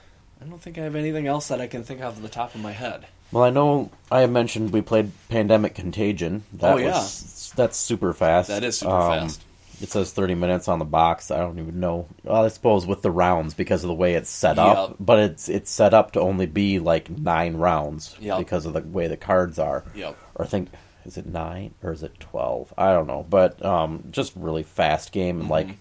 S1: I don't think I have anything else that I can think of at the top of my head.
S2: well, I know I mentioned we played Pandemic Contagion. That
S1: Oh, yeah.
S2: was, that's super fast.
S1: That is super
S2: Um,
S1: fast.
S2: It says 30 minutes on the box. I don't even know. Well, I suppose with the rounds because of the way it's set up,
S1: Yep.
S2: but it's it's set up to only be like nine rounds
S1: Yep.
S2: because of the way the cards are.
S1: Yep.
S2: Or I think is it nine or is it 12? I don't know, but um, just really fast game and like
S1: Mm-hmm.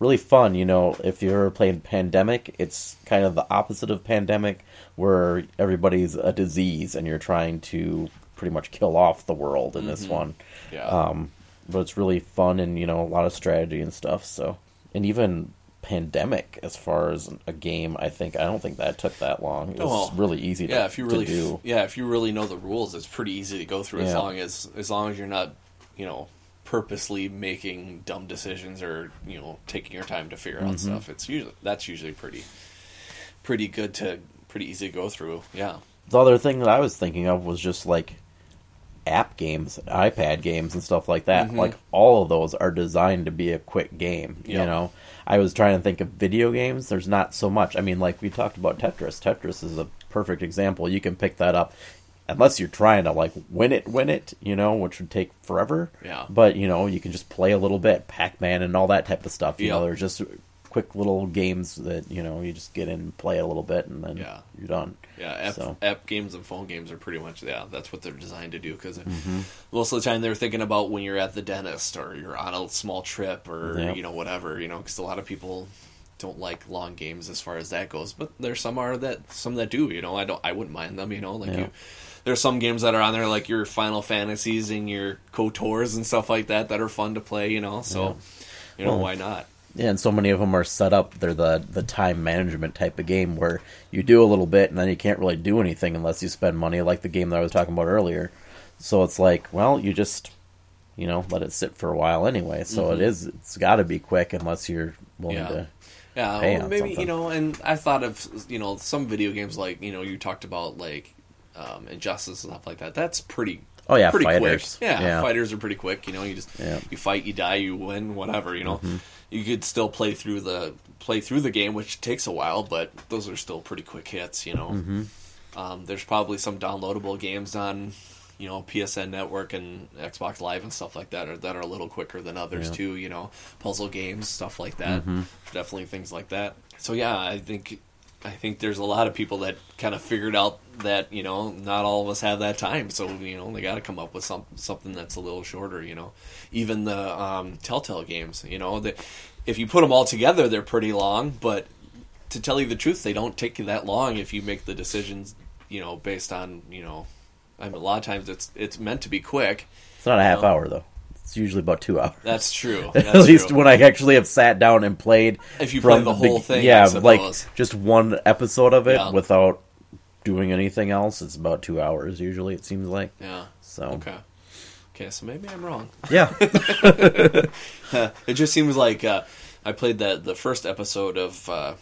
S2: really fun. You know, if you're ever playing Pandemic, it's kind of the opposite of Pandemic, where everybody's a disease and you're trying to pretty much kill off the world in this one.
S1: Yeah.
S2: Um, but it's really fun and you know a lot of strategy and stuff. So and even pandemic as far as a game, I think I don't think that took that long. It was
S1: Oh.
S2: really easy. To,
S1: yeah, if you really
S2: do.
S1: yeah, if you really know the rules, it's pretty easy to go through as long as as long as you're not, you know, purposely making dumb decisions or, you know, taking your time to figure
S2: Mm-hmm.
S1: out stuff. It's usually that's usually pretty pretty good to pretty easy to go through. Yeah.
S2: The other thing that I was thinking of was just like app games, iPad games, and stuff like that.
S1: Mhm.
S2: Like all of those are designed to be a quick game. You know, I was trying to think of video games. There's not so much. I mean, like we talked about Tetris. Tetris is a perfect example. You can pick that up. Unless you're trying to like win it, win it, you know, which would take forever.
S1: Yeah.
S2: But you know, you can just play a little bit, Pac Man and all that type of stuff. You know,
S1: Yep.
S2: they're just quick little games that you know you just get in, and play a little bit, and then
S1: Yeah.
S2: you're done.
S1: Yeah, app,
S2: So-
S1: app games and phone games are pretty much yeah. That's what they're designed to do because
S2: Mm-hmm.
S1: most of the time they're thinking about when you're at the dentist or you're on a small trip or
S2: Yep.
S1: you know whatever you know because a lot of people don't like long games as far as that goes. But there's some are that some that do. You know, I don't I wouldn't mind them. You know, like
S2: Yeah.
S1: you. There's some games that are on there like your Final Fantasies and your KOTORs and stuff like that that are fun to play. You know, so you know
S2: Well,
S1: why not?
S2: Yeah, and so many of them are set up. They're the the time management type of game where you do a little bit and then you can't really do anything unless you spend money, like the game that I was talking about earlier. So it's like, well, you just you know let it sit for a while anyway. So it is. It's got to be quick unless you're willing
S1: Mm-hmm. Yeah.
S2: to.
S1: Yeah, well, maybe you know, and I thought of you know some video games like you know you talked about like um, Injustice and stuff like that. That's pretty.
S2: Oh yeah,
S1: pretty
S2: fighters.
S1: quick. Yeah,
S2: yeah.
S1: fighters are pretty quick. You know, you just
S2: Yeah. Mm-hmm.
S1: you fight, you die, you win, whatever. You know, you could still play through the play through the game, which takes a while, but those are still pretty quick hits. You know,
S2: Mm-hmm.
S1: um, there's probably some downloadable games on you know PSN Network and Xbox Live and stuff like that are that are a little quicker than others
S2: Yeah.
S1: too. You know, puzzle games, stuff like that.
S2: Mm-hmm.
S1: Definitely things like that. So yeah, I think I think there's a lot of people that kind of figured out that you know not all of us have that time. So you know they got to come up with some something that's a little shorter. You know, even the um, Telltale games. You know, that if you put them all together, they're pretty long, but to tell you the truth, they don't take you that long if you make the decisions, you know, based on, you know, I mean, a lot of times it's it's meant to be quick.
S2: It's not a half
S1: No.
S2: hour though. It's usually about two hours.
S1: That's true.
S2: At least
S1: true.
S2: when I actually have sat down and played.
S1: If you
S2: from
S1: play the whole
S2: beg-
S1: thing,
S2: yeah, like just one episode of it
S1: Yeah.
S2: without doing anything else. It's about two hours usually. It seems like
S1: yeah.
S2: so.
S1: Okay. Okay, so maybe I'm wrong.
S2: Yeah,
S1: it just seems like uh, I played that the first episode of uh,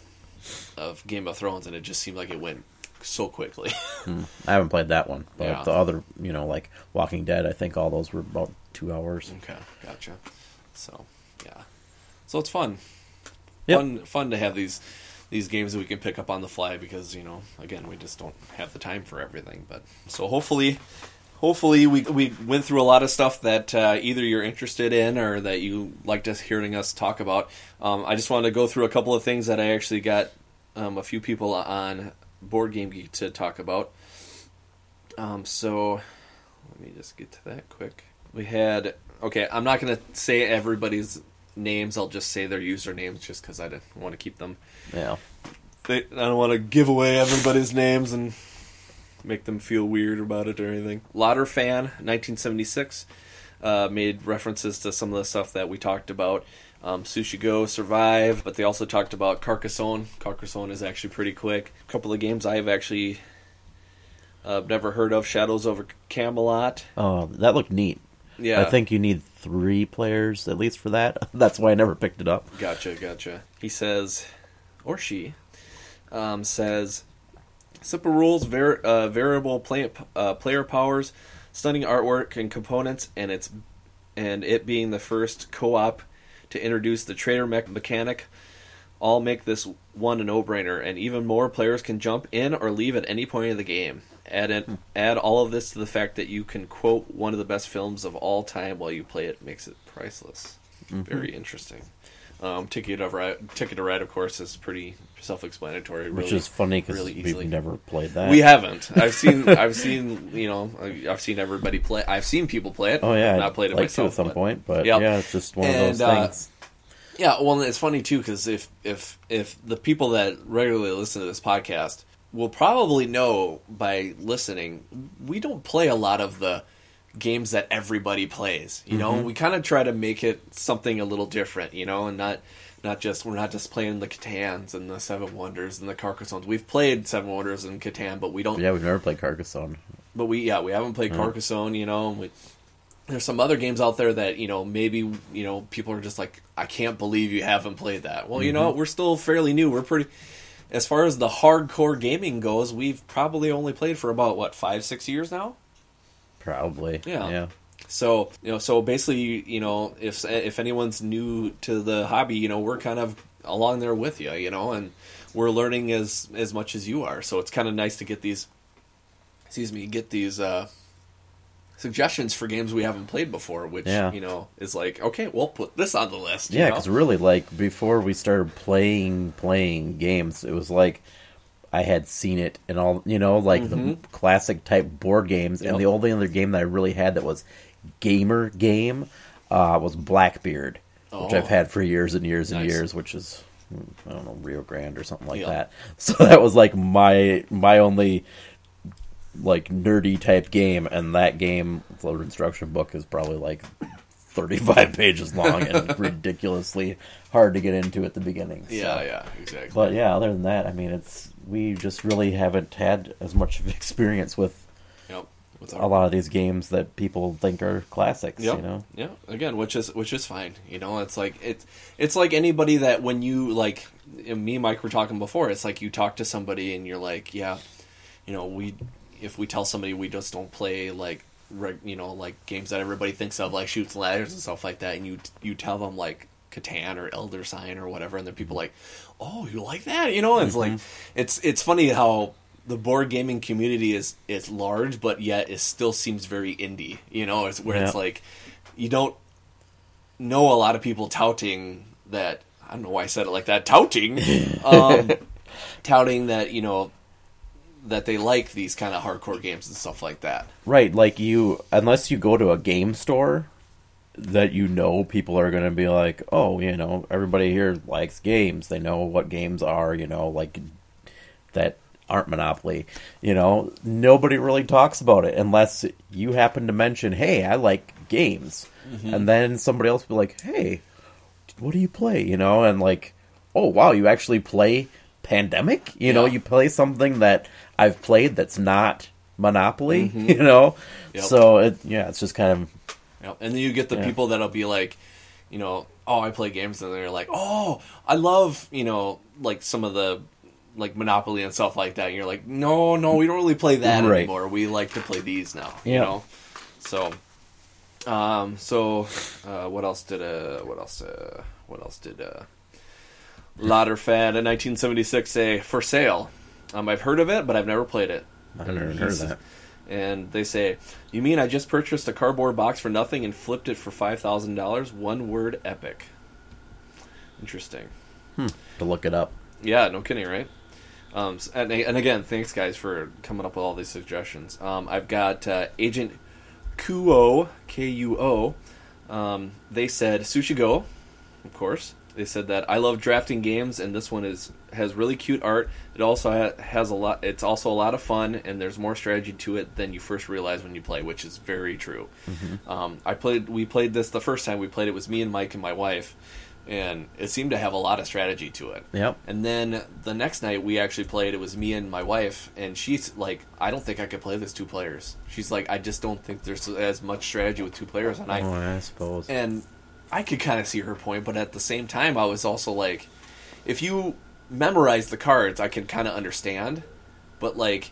S1: of Game of Thrones, and it just seemed like it went so quickly.
S2: I haven't played that one, but
S1: Yeah.
S2: the other, you know, like Walking Dead. I think all those were about two hours.
S1: okay, gotcha. So yeah, so it's fun.
S2: Yep.
S1: Fun, fun to have these these games that we can pick up on the fly because you know, again, we just don't have the time for everything. But so hopefully. Hopefully, we we went through a lot of stuff that uh, either you're interested in or that you liked us hearing us talk about. Um, I just wanted to go through a couple of things that I actually got um, a few people on board game geek to talk about. Um, so let me just get to that quick. We had okay. I'm not going to say everybody's names. I'll just say their usernames, just because I didn't want to keep them.
S2: Yeah.
S1: They, I don't want to give away everybody's names and make them feel weird about it or anything. Lauder fan, 1976, uh, made references to some of the stuff that we talked about. Um, Sushi Go, Survive, but they also talked about Carcassonne. Carcassonne is actually pretty quick. A couple of games I've actually uh, never heard of. Shadows over Camelot.
S2: Oh, that looked neat.
S1: Yeah,
S2: I think you need three players at least for that. That's why I never picked it up.
S1: Gotcha, gotcha. He says, or she um, says, simple rules, var- uh, variable play- uh, player powers, stunning artwork and components, and it's and it being the first co-op to introduce the traitor mech mechanic. All make this one a no-brainer, and even more players can jump in or leave at any point of the game. Add in, add all of this to the fact that you can quote one of the best films of all time while you play it makes it priceless. Very interesting. Um, Ticket of Ride, Ticket to Ride, of course, is pretty self-explanatory.
S2: Which is funny because
S1: really
S2: we've
S1: easily.
S2: never played that.
S1: We haven't. I've seen. I've seen. You know. I've seen everybody play. I've seen people play it.
S2: Oh yeah,
S1: I've not played it
S2: like
S1: myself
S2: at some
S1: but-
S2: point, but
S1: Yep.
S2: yeah, it's just one of
S1: And,
S2: those
S1: uh,
S2: things.
S1: Yeah, well, it's funny too because if if if the people that regularly listen to this podcast will probably know by listening, we don't play a lot of the games that everybody plays. You know, mm-hmm. we kind of try to make it something a little different. You know, and not not just we're not just playing the Catans and the Seven Wonders and the Carcassonnes. We've played Seven Wonders and Catan, but we don't
S2: Yeah, we've never played Carcassonne.
S1: but we yeah we haven't played mm-hmm. Carcassonne. You know, we, there's some other games out there that you know maybe you know people are just like I can't believe you haven't played that. Well, you know we're still fairly new. We're pretty as far as the hardcore gaming goes. We've probably only played for about what five six years now.
S2: Probably.
S1: Yeah.
S2: Yeah.
S1: So you know, so basically, you know, if if anyone's new to the hobby, you know, we're kind of along there with you, you know, and we're learning as as much as you are. So it's kind of nice to get these, excuse me, get these uh, suggestions for games we haven't played before, which
S2: Yeah.
S1: you know is like, okay, we'll put this on the list. you
S2: Yeah, because really, like before we started playing playing games, it was like I had seen it and all you know, like the classic type board games,
S1: Mm-hmm. Yep.
S2: and the only other game that I really had that was gamer game uh, was Blackbeard, which
S1: Oh.
S2: I've had for years and years and
S1: Nice.
S2: years, which is hmm, I don't know Rio Grande or something like
S1: Yep.
S2: that. So that was like my my only like nerdy type game, and that game the instruction book is probably like 35 pages long and ridiculously hard to get into at the beginning. so.
S1: yeah, yeah, exactly.
S2: But yeah, other than that, I mean, it's we just really haven't had as much of experience with
S1: Yep. With
S2: a lot of these games that people think are classics.
S1: Yep.
S2: You know,
S1: Yeah. Again, which is which is fine. You know, it's like it's it's like anybody that when you like me and Mike were talking before. It's like you talk to somebody and you're like, yeah, you know, we if we tell somebody we just don't play like reg, you know like games that everybody thinks of like chutes and ladders and stuff like that, and you you tell them like Catan or Elder Sign or whatever, and then people like, oh, you like that? You know, it's like it's it's funny how the board gaming community is is large, but yet it still seems very indie. You know, it's where it's like you don't know a lot of people touting that. I don't know why I said it like that. Touting, um, touting that you know that they like these kind of hardcore games and stuff like that.
S2: right? Like you, unless you go to a game store that you know people are going to be like, oh, you know, everybody here likes games. They know what games are. You know, like that aren't Monopoly. You know, nobody really talks about it unless you happen to mention, "Hey, I like games," mm-hmm. and then somebody else will be like, "Hey, what do you play?" You know, and like, "Oh, wow, you actually play Pandemic?" You know, you play something that I've played that's not Monopoly. You know,
S1: Yep.
S2: so it yeah, it's just kind of
S1: Yep. And then you get the
S2: Yeah.
S1: people that'll be like, you know, oh, I play games, and they're like, oh, I love, you know, like some of the like Monopoly and stuff like that. And you're like, no, no, we don't really play that
S2: Right.
S1: anymore. We like to play these now. You know, so. Um. So, uh, what else did uh? What else? Uh, what else did uh? Ladderfad in 1976 say for sale? Um, I've heard of it, but I've never played it.
S2: I've never heard of that.
S1: And they say, "You mean I just purchased a cardboard box for nothing and flipped it for five thousand dollars? One word, epic." Interesting.
S2: to look it up.
S1: Yeah, no kidding, right? Um, and, and again, thanks guys for coming up with all these suggestions. Um, I've got uh, Agent Kuo K U O. Um, they said Sushi Go, of course. They said that I love drafting games, and this one is has really cute art. It also ha- has a lot. It's also a lot of fun, and there's more strategy to it than you first realize when you play, which is very true. Um, I played. We played this the first time we played. It was me and Mike and my wife, and it seemed to have a lot of strategy to it.
S2: Yep.
S1: And then the next night we actually played. It was me and my wife, and she's like, "I don't think I could play this two players." She's like, "I just don't think there's as much strategy with two players." And I,
S2: Oh, I suppose.
S1: and I could kind of see her point, but at the same time, I was also like, if you memorize the cards, I can kind of understand, but like,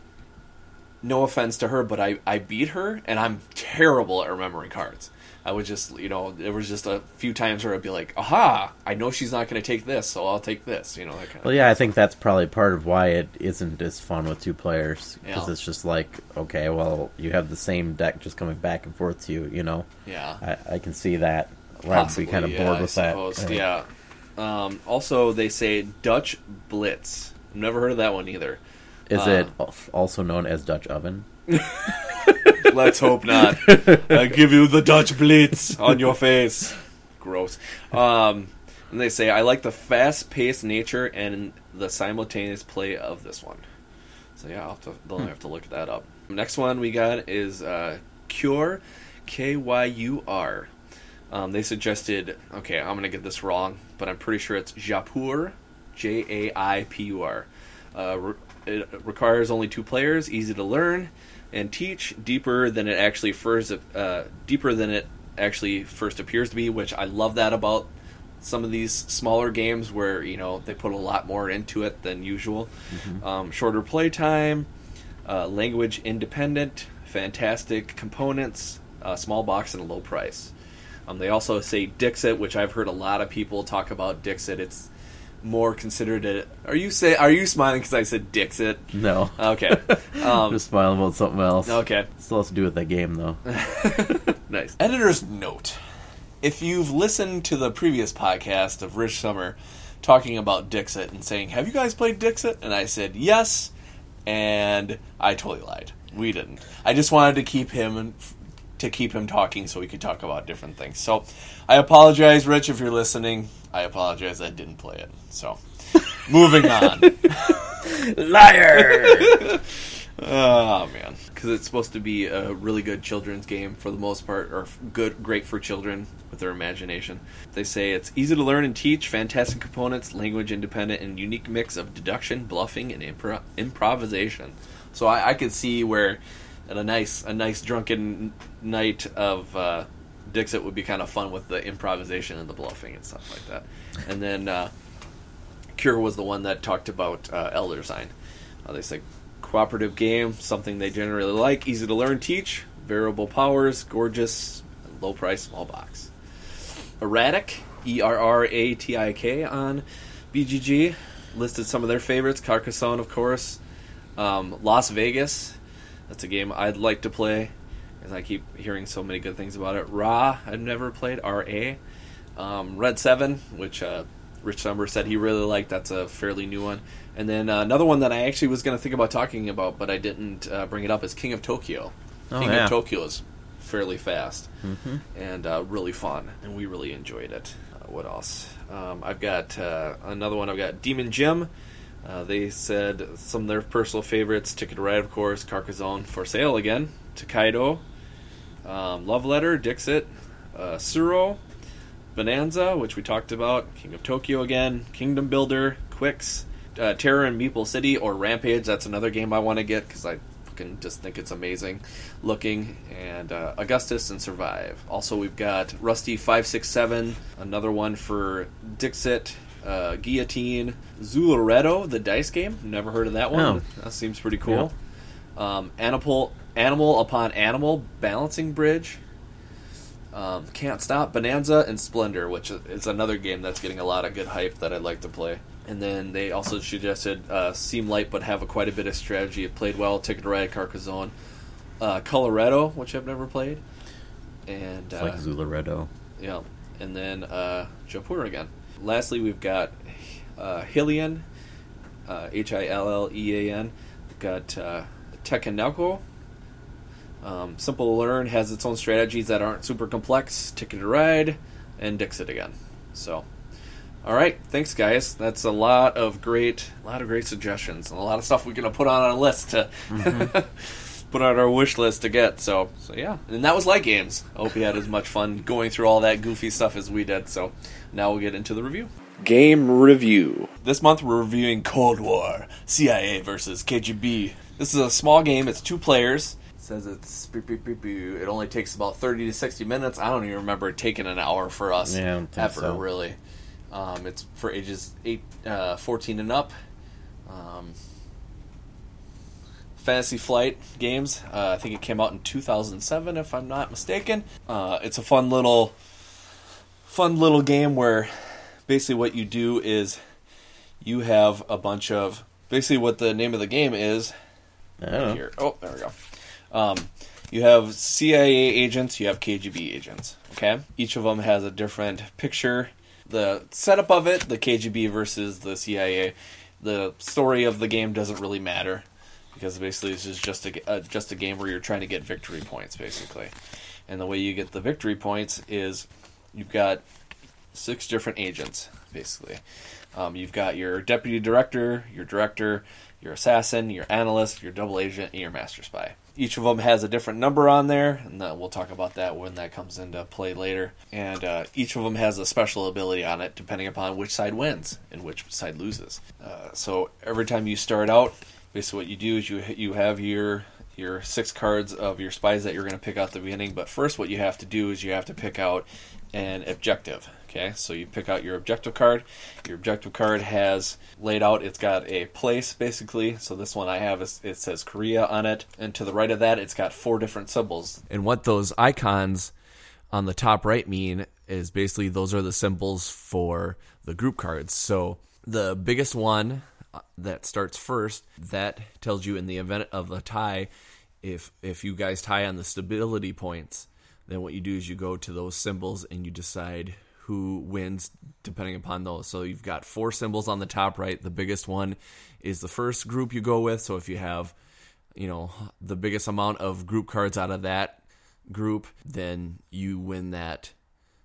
S1: no offense to her, but I I beat her, and I'm terrible at remembering cards. I would just, you know, there was just a few times where I'd be like, "Aha! I know she's not going to take this, so I'll take this." You know, that kind of.
S2: Well, yeah, I think that's probably part of why it isn't as fun with two players because
S1: Yeah.
S2: it's just like, okay, well, you have the same deck just coming back and forth to you. You know,
S1: Yeah.
S2: I, I can see that. Where I'd be
S1: Possibly,
S2: kind of
S1: yeah,
S2: bored with that. Right.
S1: Yeah. Um, also, they say Dutch Blitz. Never heard of that one either.
S2: Is
S1: Uh,
S2: it also known as Dutch oven?
S1: Let's hope not. I give you the Dutch Blitz on your face. Gross. Um, and they say I like the fast-paced nature and the simultaneous play of this one. So yeah, I'll have to, they'll have to look that up. Next one we got is uh, Kyur, K Y U R. Um, they suggested. Okay, I'm gonna get this wrong, but I'm pretty sure it's Jaipur, J A I P U R. Uh, re- it requires only two players, easy to learn and teach, deeper than it actually first uh, deeper than it actually first appears to be. Which I love that about some of these smaller games where you know they put a lot more into it than usual. Um, shorter play time, uh, language independent, fantastic components, uh, small box and a low price. Um, they also say Dixit, which I've heard a lot of people talk about Dixit. It's more considered a. Are you say? Are you smiling because I said Dixit?
S2: No.
S1: Okay. Um,
S2: just smiling about something else.
S1: okay.
S2: Still has to do with that game, though.
S1: Nice. Editor's note. If you've listened to the previous podcast of Rich Sommer talking about Dixit and saying, Have you guys played Dixit? And I said, Yes. And I totally lied. We didn't. I just wanted to keep him to keep him talking so we could talk about different things. So I apologize, Rich, if you're listening. I apologize I didn't play it. So moving on.
S2: Liar!
S1: Oh man, because it's supposed to be a really good children's game for the most part, or good, great for children with their imagination. They say it's easy to learn and teach, fantastic components, language independent, and unique mix of deduction, bluffing, and impro- improvisation. So I, I could see where at a nice, a nice drunken night of uh, Dixit would be kind of fun with the improvisation and the bluffing and stuff like that. And then uh, Kyur was the one that talked about uh, Elder Sign. Uh, they said cooperative game, something they generally like, easy to learn, teach, variable powers, gorgeous, low price, small box. Erratik, E R R A T I K on BGG, listed some of their favorites. Carcassonne, of course. Um, Las Vegas, that's a game I'd like to play, as I keep hearing so many good things about it. Ra, I've never played. R A. Um, Red Seven, which uh, Rich Sommer said he really liked. That's a fairly new one. And then uh, another one that I actually was going to think about talking about, but I didn't uh, bring it up, is King of Tokyo.
S2: Oh,
S1: King
S2: yeah.
S1: of Tokyo is fairly fast
S2: hmm
S1: and uh, really fun, and we really enjoyed it. Uh, what else? Um, I've got uh, another one. I've got Demon Jim. Uh, they said some of their personal favorites: Ticket to Ride, of course, Carcassonne for sale again, Tokaido, um, Love Letter, Dixit, uh, Tsuro, Bohnanza, which we talked about, King of Tokyo again, Kingdom Builder, Qwixx, uh, Terror in Meeple City, or Rampage. That's another game I want to get because I fucking just think it's amazing looking. And uh, Augustus and Survive. Also, we've got Rusty Five Six Seven, another one for Dixit. Uh, Guillotine, Zooloretto, the dice game. Never heard of that one.
S2: Oh.
S1: That seems pretty cool. Um, animal, animal upon animal balancing bridge. Um, Can't Stop, Bohnanza, and Splendor, which is another game that's getting a lot of good hype that I'd like to play. And then they also suggested uh, Seem Light but have a quite a bit of strategy. It played well, Ticket to Ride, Carcassonne, uh, Coloretto, which I've never played, and
S2: It's
S1: uh,
S2: like Zooloretto.
S1: yeah, and then uh, Jaipur again. Lastly, we've got uh, Hillean, uh, H I L L E A N. Got uh. Um, simple to learn, has its own strategies that aren't super complex. Ticket to Ride, and Dixit again. So, all right, thanks guys. That's a lot of great, a lot of great suggestions, and a lot of stuff we're gonna put on our list to put on our wish list to get. So, so yeah, and that was light games. I hope you had as much fun going through all that goofy stuff as we did. So, now we'll get into the review.
S3: Game review.
S1: This month we're reviewing Cold War, CIA versus KGB. This is a small game. It's two players. It says it's beep, beep, beep, it only takes about 30 to 60 minutes. I don't even remember it taking an hour for us
S2: Yeah, I don't think
S1: ever
S2: so.
S1: really. Um, it's for ages 8 uh, 14 and up. Um, Fantasy Flight games. Uh, I think it came out in 2007 if I'm not mistaken. Uh, it's a fun little fun little game where basically what you do is you have a bunch of basically what the name of the game is
S2: I don't know.
S1: here. Oh, there we go. Um, you have CIA agents, you have KGB agents. Okay, each of them has a different picture. The setup of it, the KGB versus the CIA, the story of the game doesn't really matter because basically this is just a uh, just a game where you're trying to get victory points, basically. And the way you get the victory points is you've got six different agents, basically. Um, you've got your deputy director, your director, your assassin, your analyst, your double agent, and your master spy. Each of them has a different number on there, and then we'll talk about that when that comes into play later. And uh, each of them has a special ability on it, depending upon which side wins and which side loses. Uh, so every time you start out, basically what you do is you you have your your six cards of your spies that you're going to pick out at the beginning. But first, what you have to do is you have to pick out an objective. Okay, so you pick out your objective card. Your objective card has laid out. It's got a place basically. So this one I have is it says Korea on it, and to the right of that, it's got four different symbols. And what those icons on the top right mean is basically those are the symbols for the group cards. So the biggest one uh, that starts first that tells you in the event of a tie if if you guys tie on the stability points then what you do is you go to those symbols and you decide who wins depending upon those so you've got four symbols on the top right the biggest one is the first group you go with so if you have you know the biggest amount of group cards out of that group then you win that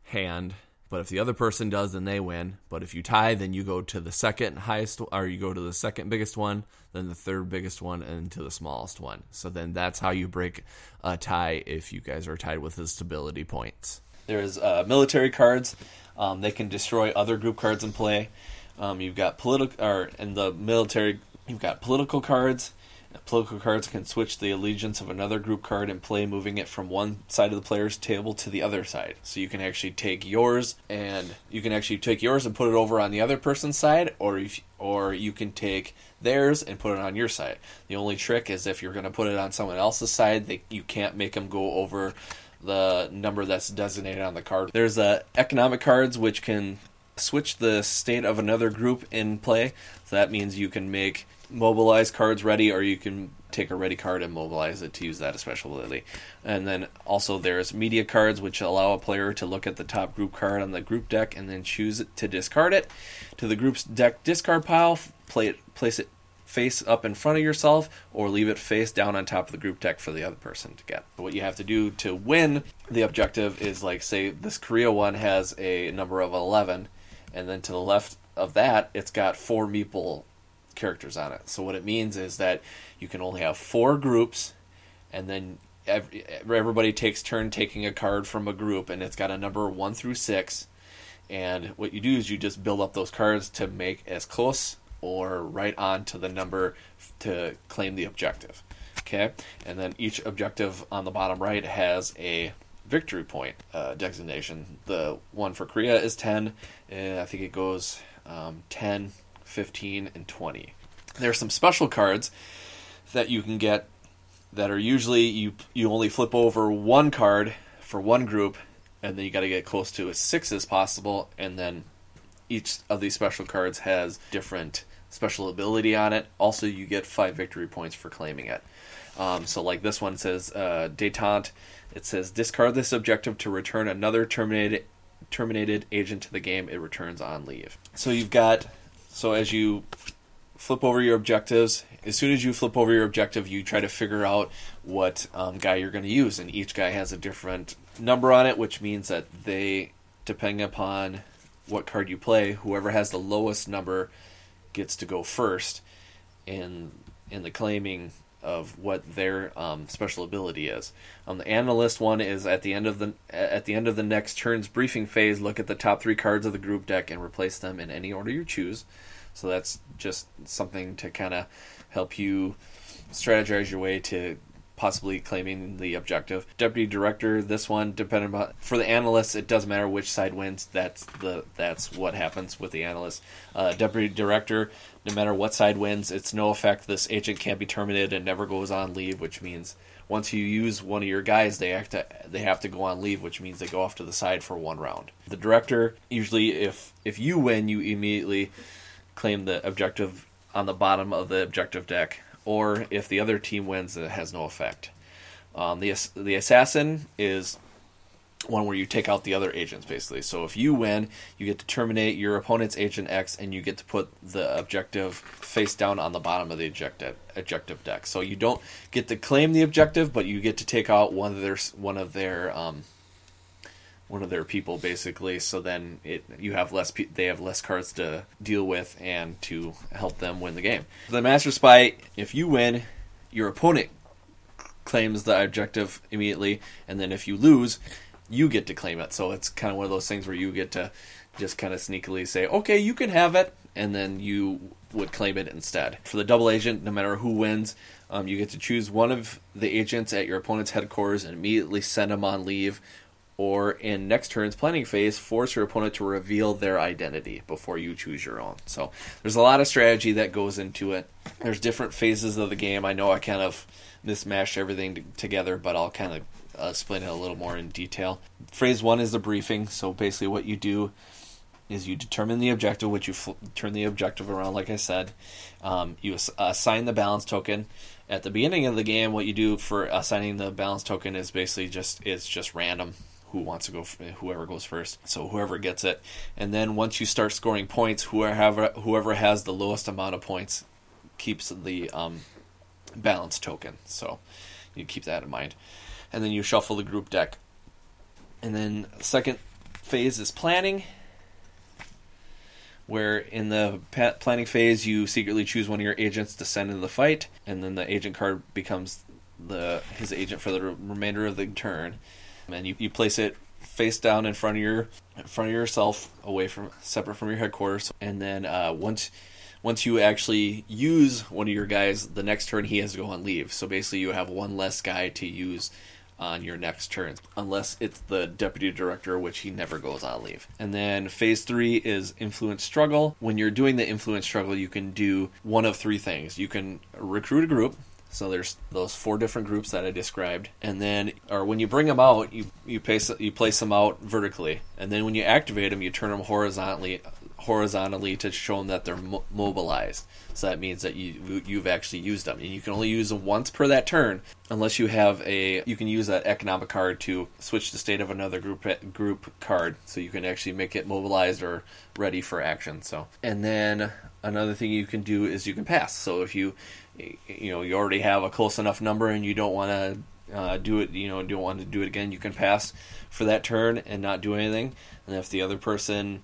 S1: hand. But if the other person does, then they win. But if you tie, then you go to the second highest, or you go to the second biggest one, then the third biggest one, and to the smallest one. So then that's how you break a tie if you guys are tied with the stability points. There's uh, military cards. Um, they can destroy other group cards in play. Um, you've got political, or in the military, you've got political cards. Political cards can switch the allegiance of another group card in play, moving it from one side of the player's table to the other side. So you can actually take yours, and you can actually take yours and put it over on the other person's side, or if, or you can take theirs and put it on your side. The only trick is if you're going to put it on someone else's side, they, you can't make them go over the number that's designated on the card. There's uh, economic cards which can switch the state of another group in play. So that means you can make mobilize cards ready, or you can take a ready card and mobilize it to use that special ability. And then also there's media cards, which allow a player to look at the top group card on the group deck and then choose to discard it to the group's deck discard pile. Play it, place it face up in front of yourself, or leave it face down on top of the group deck for the other person to get. What you have to do to win the objective is like say this Korea one has a number of eleven, and then to the left of that it's got four meeple characters on it. So what it means is that you can only have four groups, and then every, everybody takes turn taking a card from a group, and it's got a number one through six. And what you do is you just build up those cards to make as close or right on to the number to claim the objective. Okay, and then each objective on the bottom right has a victory point uh, designation. The one for Korea is 10, and I think it goes um, 10, 15, and 20. There are some special cards that you can get that are usually you you only flip over one card for one group, and then you got to get close to as six as possible, and then each of these special cards has different special ability on it. Also, you get five victory points for claiming it. Um, so, like this one says, uh, detente. It says discard this objective to return another terminated terminated agent to the game. It returns on leave. So you've got so as you flip over your objectives. As soon as you flip over your objective, you try to figure out what um, guy you're going to use, and each guy has a different number on it, which means that they, depending upon what card you play, whoever has the lowest number gets to go first in in the claiming of what their um, special ability is. Um, the analyst one is at the end of the at the end of the next turn's briefing phase. Look at the top three cards of the group deck and replace them in any order you choose. So that's just something to kind of help you strategize your way to possibly claiming the objective. Deputy director, this one, depending on for the analysts, it doesn't matter which side wins. That's the that's what happens with the analyst. Uh, deputy director, no matter what side wins, it's no effect. This agent can't be terminated and never goes on leave, which means once you use one of your guys, they have to they have to go on leave, which means they go off to the side for one round. The director, usually, if if you win, you immediately claim the objective on the bottom of the objective deck or if the other team wins, it has no effect. Um, the the assassin is one where you take out the other agents basically. So if you win, you get to terminate your opponent's agent X, and you get to put the objective face down on the bottom of the objective objective deck. So you don't get to claim the objective, but you get to take out one of their one of their um, one of their people basically. So then it you have less pe- they have less cards to deal with and to help them win the game. The master spy if you win your opponent claims the objective immediately. And then if you lose you get to claim it. So it's kind of one of those things where you get to just kind of sneakily say okay you can have it. And then you would claim it instead. For the double agent no matter who wins um, you get to choose one of the agents at your opponent's headquarters and immediately send them on leave or in next turn's planning phase, force your opponent to reveal their identity before you choose your own. So there's a lot of strategy that goes into it. There's different phases of the game. I know I kind of mismatched everything together, but I'll kind of uh, explain it a little more in detail. Phase one is the briefing. So basically, what you do is you determine the objective, which you fl- turn the objective around, like I said. Um, you ass- assign the balance token. At the beginning of the game, what you do for assigning the balance token is basically just it's just random who wants to go whoever goes first. So whoever gets it. And then once you start scoring points whoever whoever has the lowest amount of points keeps the um, balance token. So you keep that in mind. And then you shuffle the group deck. And then second phase is planning where in the planning phase you secretly choose one of your agents to send into the fight. And then the agent card becomes the his agent for the remainder of the turn and you, you place it face down in front of your in front of yourself, away from separate from your headquarters, and then uh, once once you actually use one of your guys, the next turn he has to go on leave. So basically, you have one less guy to use on your next turn, unless it's the deputy director, which he never goes on leave. And then phase three is influence struggle. When you're doing the influence struggle, you can do one of three things. You can recruit a group, so there's those four different groups that I described, and then, or when you bring them out, you you place you place them out vertically, and then when you activate them, you turn them horizontally horizontally to show them that they're mo- mobilized. So that means that you you've actually used them, and you can only use them once per that turn, unless you have a. You can use that economic card to switch the state of another group group card, so you can actually make it mobilized or ready for action. So, and then another thing you can do is you can pass. So if you you know you already have a close enough number and you don't want to uh, do it, you know, don't want to do it again, you can pass for that turn and not do anything. And if the other person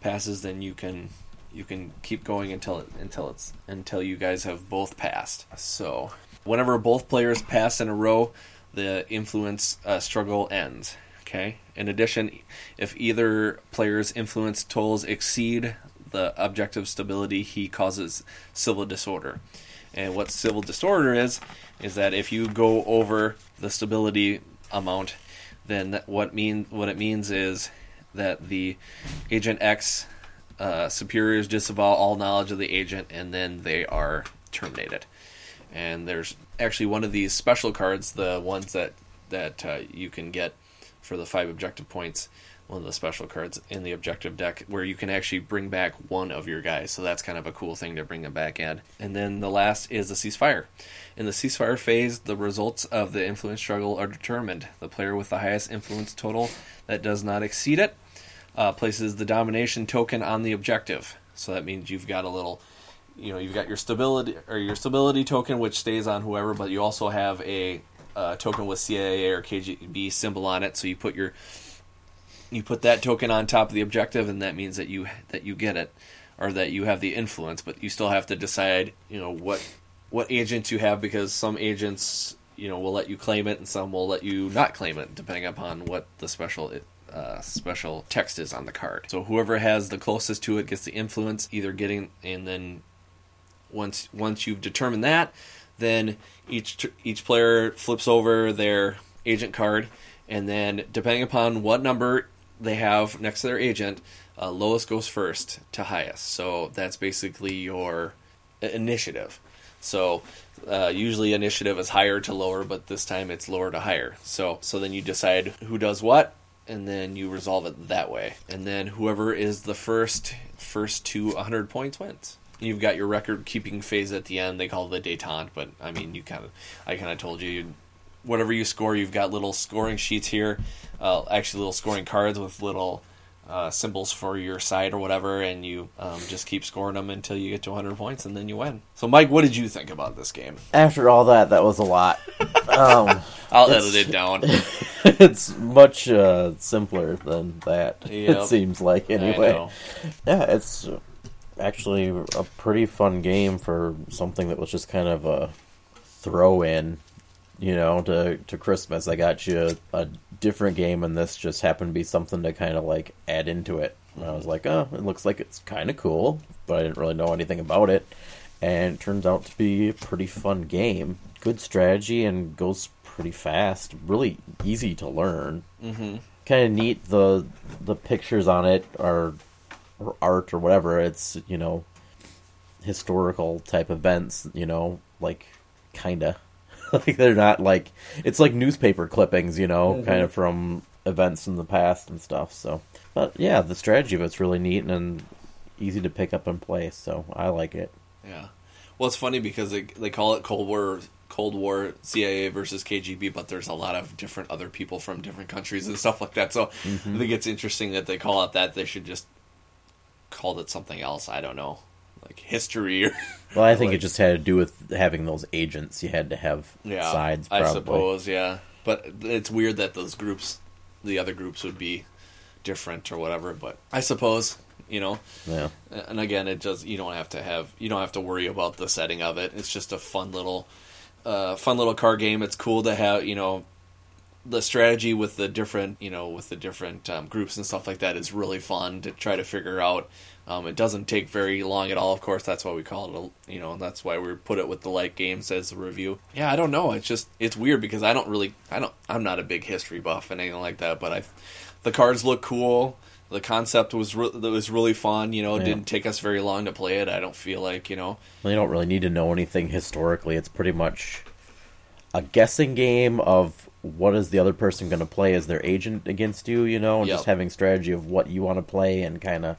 S1: passes, then you can you can keep going until it until it's until you guys have both passed. So whenever both players pass in a row, the influence uh, struggle ends. Okay. In addition, if either player's influence totals exceed the objective stability, he causes civil disorder. And what civil disorder is, is that if you go over the stability amount, then what mean what it means is that the agent X uh, superiors disavow all knowledge of the agent, and then they are terminated. And there's actually one of these special cards, the ones that that uh, you can get for the five objective points one of the special cards in the objective deck where you can actually bring back one of your guys. So that's kind of a cool thing to bring them back in. And then the last is the ceasefire. In the ceasefire phase, the results of the influence struggle are determined. The player with the highest influence total that does not exceed it uh, places the domination token on the objective. So that means you've got a little you know you've got your stability or your stability token, which stays on whoever, but you also have a uh, token with CIA or KGB symbol on it. So you put your you put that token on top of the objective, and that means that you that you get it or that you have the influence. But you still have to decide, you know, what what agents you have because some agents you know will let you claim it and some will let you not claim it depending upon what the special uh, special text is on the card. So whoever has the closest to it gets the influence, either getting and then once once you've determined that, then each each player flips over their agent card, and then depending upon what number they have next to their agent, uh, lowest goes first to highest. So that's basically your initiative. So uh, usually initiative is higher to lower, but this time it's lower to higher. So so then you decide who does what, and then you resolve it that way. And then whoever is the first first to 100 points wins. You've got your record keeping phase at the end. They call it the detente, but I mean, you kind of I kind of told you, whatever you score, you've got little scoring sheets here, uh, actually little scoring cards with little uh, symbols for your side or whatever, and you um, just keep scoring them until you get to 100 points, and then you win. So, Mike, what did you think about this game?
S2: After all that, that was a lot. Um,
S1: I'll edit it down.
S2: it's much uh, simpler than that.
S1: Yep.
S2: It seems like anyway. Yeah, it's actually a pretty fun game for something that was just kind of a throw in, you know, to to Christmas. I got you a different game, and this just happened to be something to kind of like add into it. And I was like, oh, it looks like it's kind of cool, but I didn't really know anything about it. And it turns out to be a pretty fun game. Good strategy and goes pretty fast. Really easy to learn
S1: Mm-hmm.
S2: kind of neat. The the pictures on it are or art or whatever. It's you know historical type events. You know, like kinda like they're not like it's like newspaper clippings. You know, kind of from events in the past and stuff. So, but yeah, the strategy of it's really neat and easy to pick up and play. So I like it.
S1: Yeah. Well, it's funny because they, they call it Cold War Cold War CIA versus KGB, but there's a lot of different other people from different countries and stuff like that. So
S2: Mm-hmm.
S1: I think it's interesting that they call it that. They should just called it something else. I don't know, like history or
S2: Well, I think
S1: Like-
S2: it just had to do with having those agents. You had to have
S1: yeah.
S2: sides.
S1: I suppose, yeah. But it's weird that those groups, the other groups, would be different or whatever. But I suppose you know.
S2: Yeah.
S1: and again it just you don't have to have you don't have to worry about the setting of it it's just a fun little uh, fun little card game it's cool to have you know the strategy with the different you know with the different um, groups and stuff like that is really fun to try to figure out um, it doesn't take very long at all of course that's why we call it a you know that's why we put it with the light games as a review yeah i don't know it's just it's weird because i don't really i don't i'm not a big history buff and anything like that but i the cards look cool the concept was re- that was really fun. You know, it
S2: Yeah.
S1: didn't take us very long to play it. I don't feel like you know.
S2: Well, you don't really need to know anything historically. It's pretty much a guessing game of what is the other person going to play as their agent against you, you know, and
S1: Yep.
S2: just having strategy of what you want to play and kind of,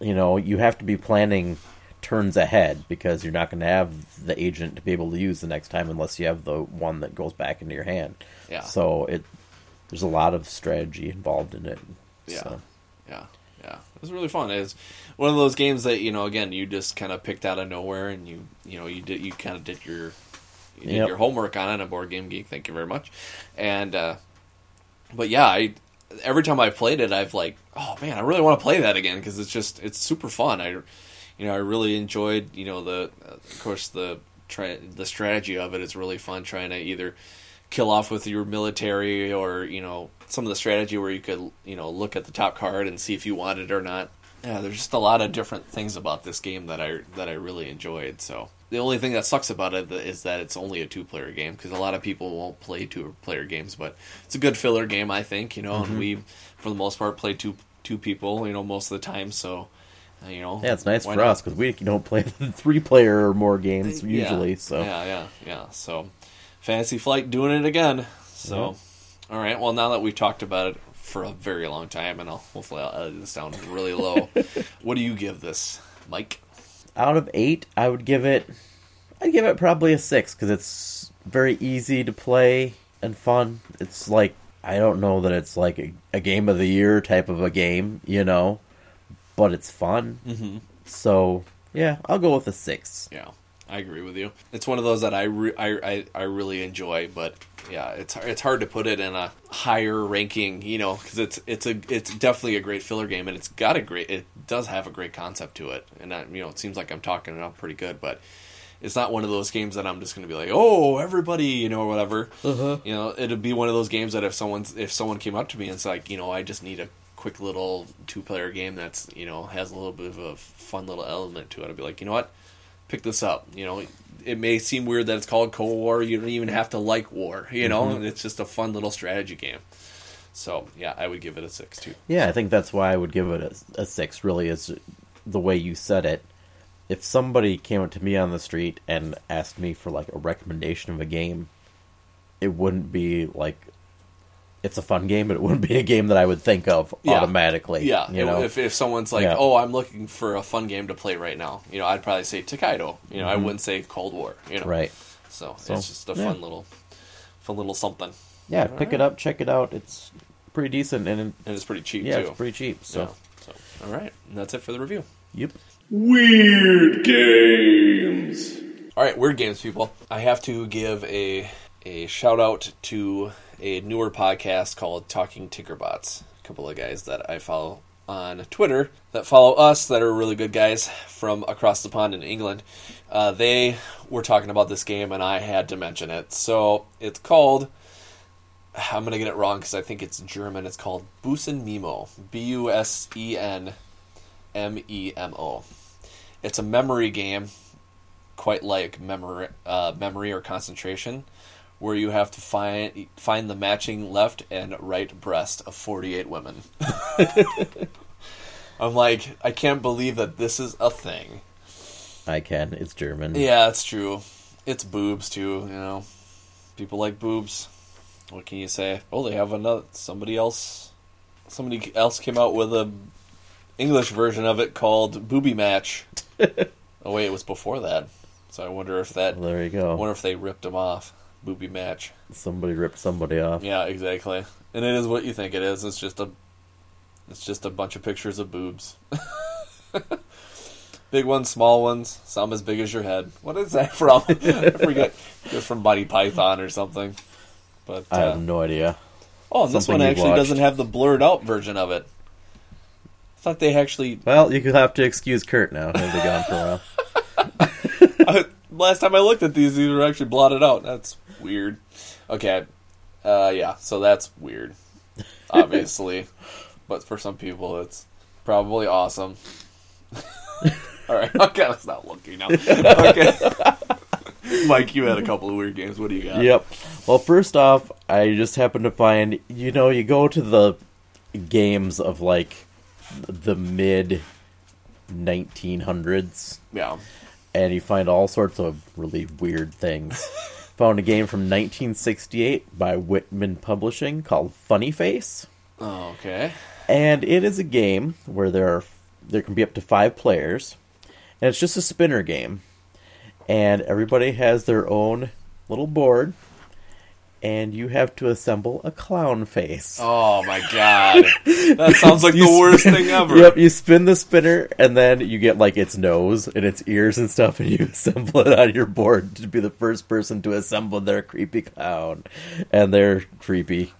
S2: you know, you have to be planning turns ahead because you're not going to have the agent to be able to use the next time unless you have the one that goes back into your hand.
S1: Yeah.
S2: So it there's a lot of strategy involved in it.
S1: Yeah,
S2: So.
S1: yeah, yeah. It was really fun. It's one of those games that you know. Again, you just kind of picked out of nowhere, and you you know you did you kind of did your you did
S2: Yep.
S1: your homework on it. A board game geek. Thank you very much. And uh, but yeah, I every time I played it, I've like, oh man, I really want to play that again because it's just it's super fun. I you know I really enjoyed you know the of course the try the strategy of it is really fun. Trying to either kill off with your military or you know some of the strategy where you could you know look at the top card and see if you want it or not yeah there's just a lot of different things about this game that i that i really enjoyed so the only thing that sucks about it is that it's only a two player game because a lot of people won't play two player games but it's a good filler game i think you know and we for the most part play two two people you know most of the time so uh, you know
S2: Yeah, it's nice for
S1: not?
S2: us because we don't play three player or more games
S1: Yeah.
S2: usually. So
S1: yeah, yeah, yeah. So, Fantasy Flight doing it again. So, all right. Well, now that we've talked about it for a very long time, and I'll hopefully I'll edit this down really low. what do you give this, Mike?
S2: Out of eight, I would give it. I'd give it probably a six because it's very easy to play and fun. It's like I don't know that it's like a, a game of the year type of a game, you know, but it's fun.
S1: Mm-hmm.
S2: So Yeah, I'll go with a six.
S1: Yeah, I agree with you. It's one of those that I re- I, I I really enjoy, but yeah, it's it's hard to put it in a higher ranking, you know, because it's it's a it's definitely a great filler game, and it's got a great it does have a great concept to it, and I, you know, it seems like I'm talking it up pretty good, but. It's not one of those games that I'm just going to be like, oh, everybody, you know, or whatever.
S2: Uh-huh.
S1: You know, it'd be one of those games that if someone's if someone came up to me and it's like, you know, I just need a quick little two player game that's you know has a little bit of a fun little element to it, I'd be like, you know what, pick this up. You know, it may seem weird that it's called Cold War. You don't even have to like war. You know,
S2: Mm-hmm.
S1: it's just a fun little strategy game. So yeah, I would give it a six too.
S2: Yeah, I think that's why I would give it a, a six. Really, is the way you said it. If somebody came up to me on the street and asked me for like a recommendation of a game, it wouldn't be like it's a fun game, but it wouldn't be a game that I would think of
S1: Yeah.
S2: automatically.
S1: Yeah,
S2: you know.
S1: if if someone's like,
S2: Yeah.
S1: oh, I'm looking for a fun game to play right now, you know, I'd probably say Tokaido. You know, I wouldn't say Cold War. You know,
S2: Mm-hmm. right.
S1: So,
S2: So,
S1: it's just a
S2: yeah.
S1: fun little, fun little something,
S2: Yeah, pick it up, check it out. It's pretty decent, and
S1: and it's pretty cheap
S2: yeah,
S1: too.
S2: it's pretty cheap. So,
S1: Yeah. So, all right, and that's it for the review.
S2: yep.
S3: Weird games.
S1: All right, weird games, people. I have to give a a shout out to a newer podcast called Talking Tinkerbots. A couple of guys that I follow on Twitter that follow us that are really good guys from across the pond in England. Uh, they were talking about this game, and I had to mention it. So it's called. I'm gonna get it wrong because I think it's German. It's called Busen Memo. B U S E N M E M O. It's a memory game quite like memory, uh, memory or concentration, where you have to find find the matching left and right breast of forty eight women. I'm like, I can't believe that this is a thing.
S2: I can. It's German.
S1: Yeah, it's true. It's boobs too, you know. People like boobs. What can you say? Oh, they have another somebody else. Somebody else came out with a English version of it called Booby Match. oh wait, it was before that. So I wonder if that.
S2: Well, there you
S1: I
S2: go.
S1: wonder if they ripped them off. Booby Match.
S2: Somebody ripped somebody off.
S1: Yeah, exactly. And it is what you think it is. It's just a. It's just a bunch of pictures of boobs. Big ones, small ones, some as big as your head. What is that from? I forget. It's from Buddy Python or something. But
S2: I
S1: uh,
S2: have no idea.
S1: oh, and this one actually
S2: watched.
S1: doesn't have the blurred out version of it. I thought they actually.
S2: Well, you could have to excuse Kurt now. He'll be gone for a while.
S1: last time I looked at these, these were actually blotted out. That's weird. Okay, uh, yeah, so that's weird, obviously, but for some people, it's probably awesome. All right, okay, let's not looking now. Okay, Mike, you had a couple of weird games. What do you got?
S2: Yep. Well, first off, I just happened to find, you know, you go to the games of like the mid 1900s
S1: Yeah.
S2: And you find all sorts of really weird things. Found a game from 1968 by Whitman Publishing called Funny Face.
S1: Oh, okay.
S2: And it is a game where there are there can be up to five players, and it's just a spinner game. And everybody has their own little board, and you have to assemble a clown face.
S1: Oh my god, that sounds like the worst thing ever.
S2: Yep, you spin the spinner, and then you get like its nose and its ears and stuff, and you assemble it on your board to be the first person to assemble their creepy clown and their creepy,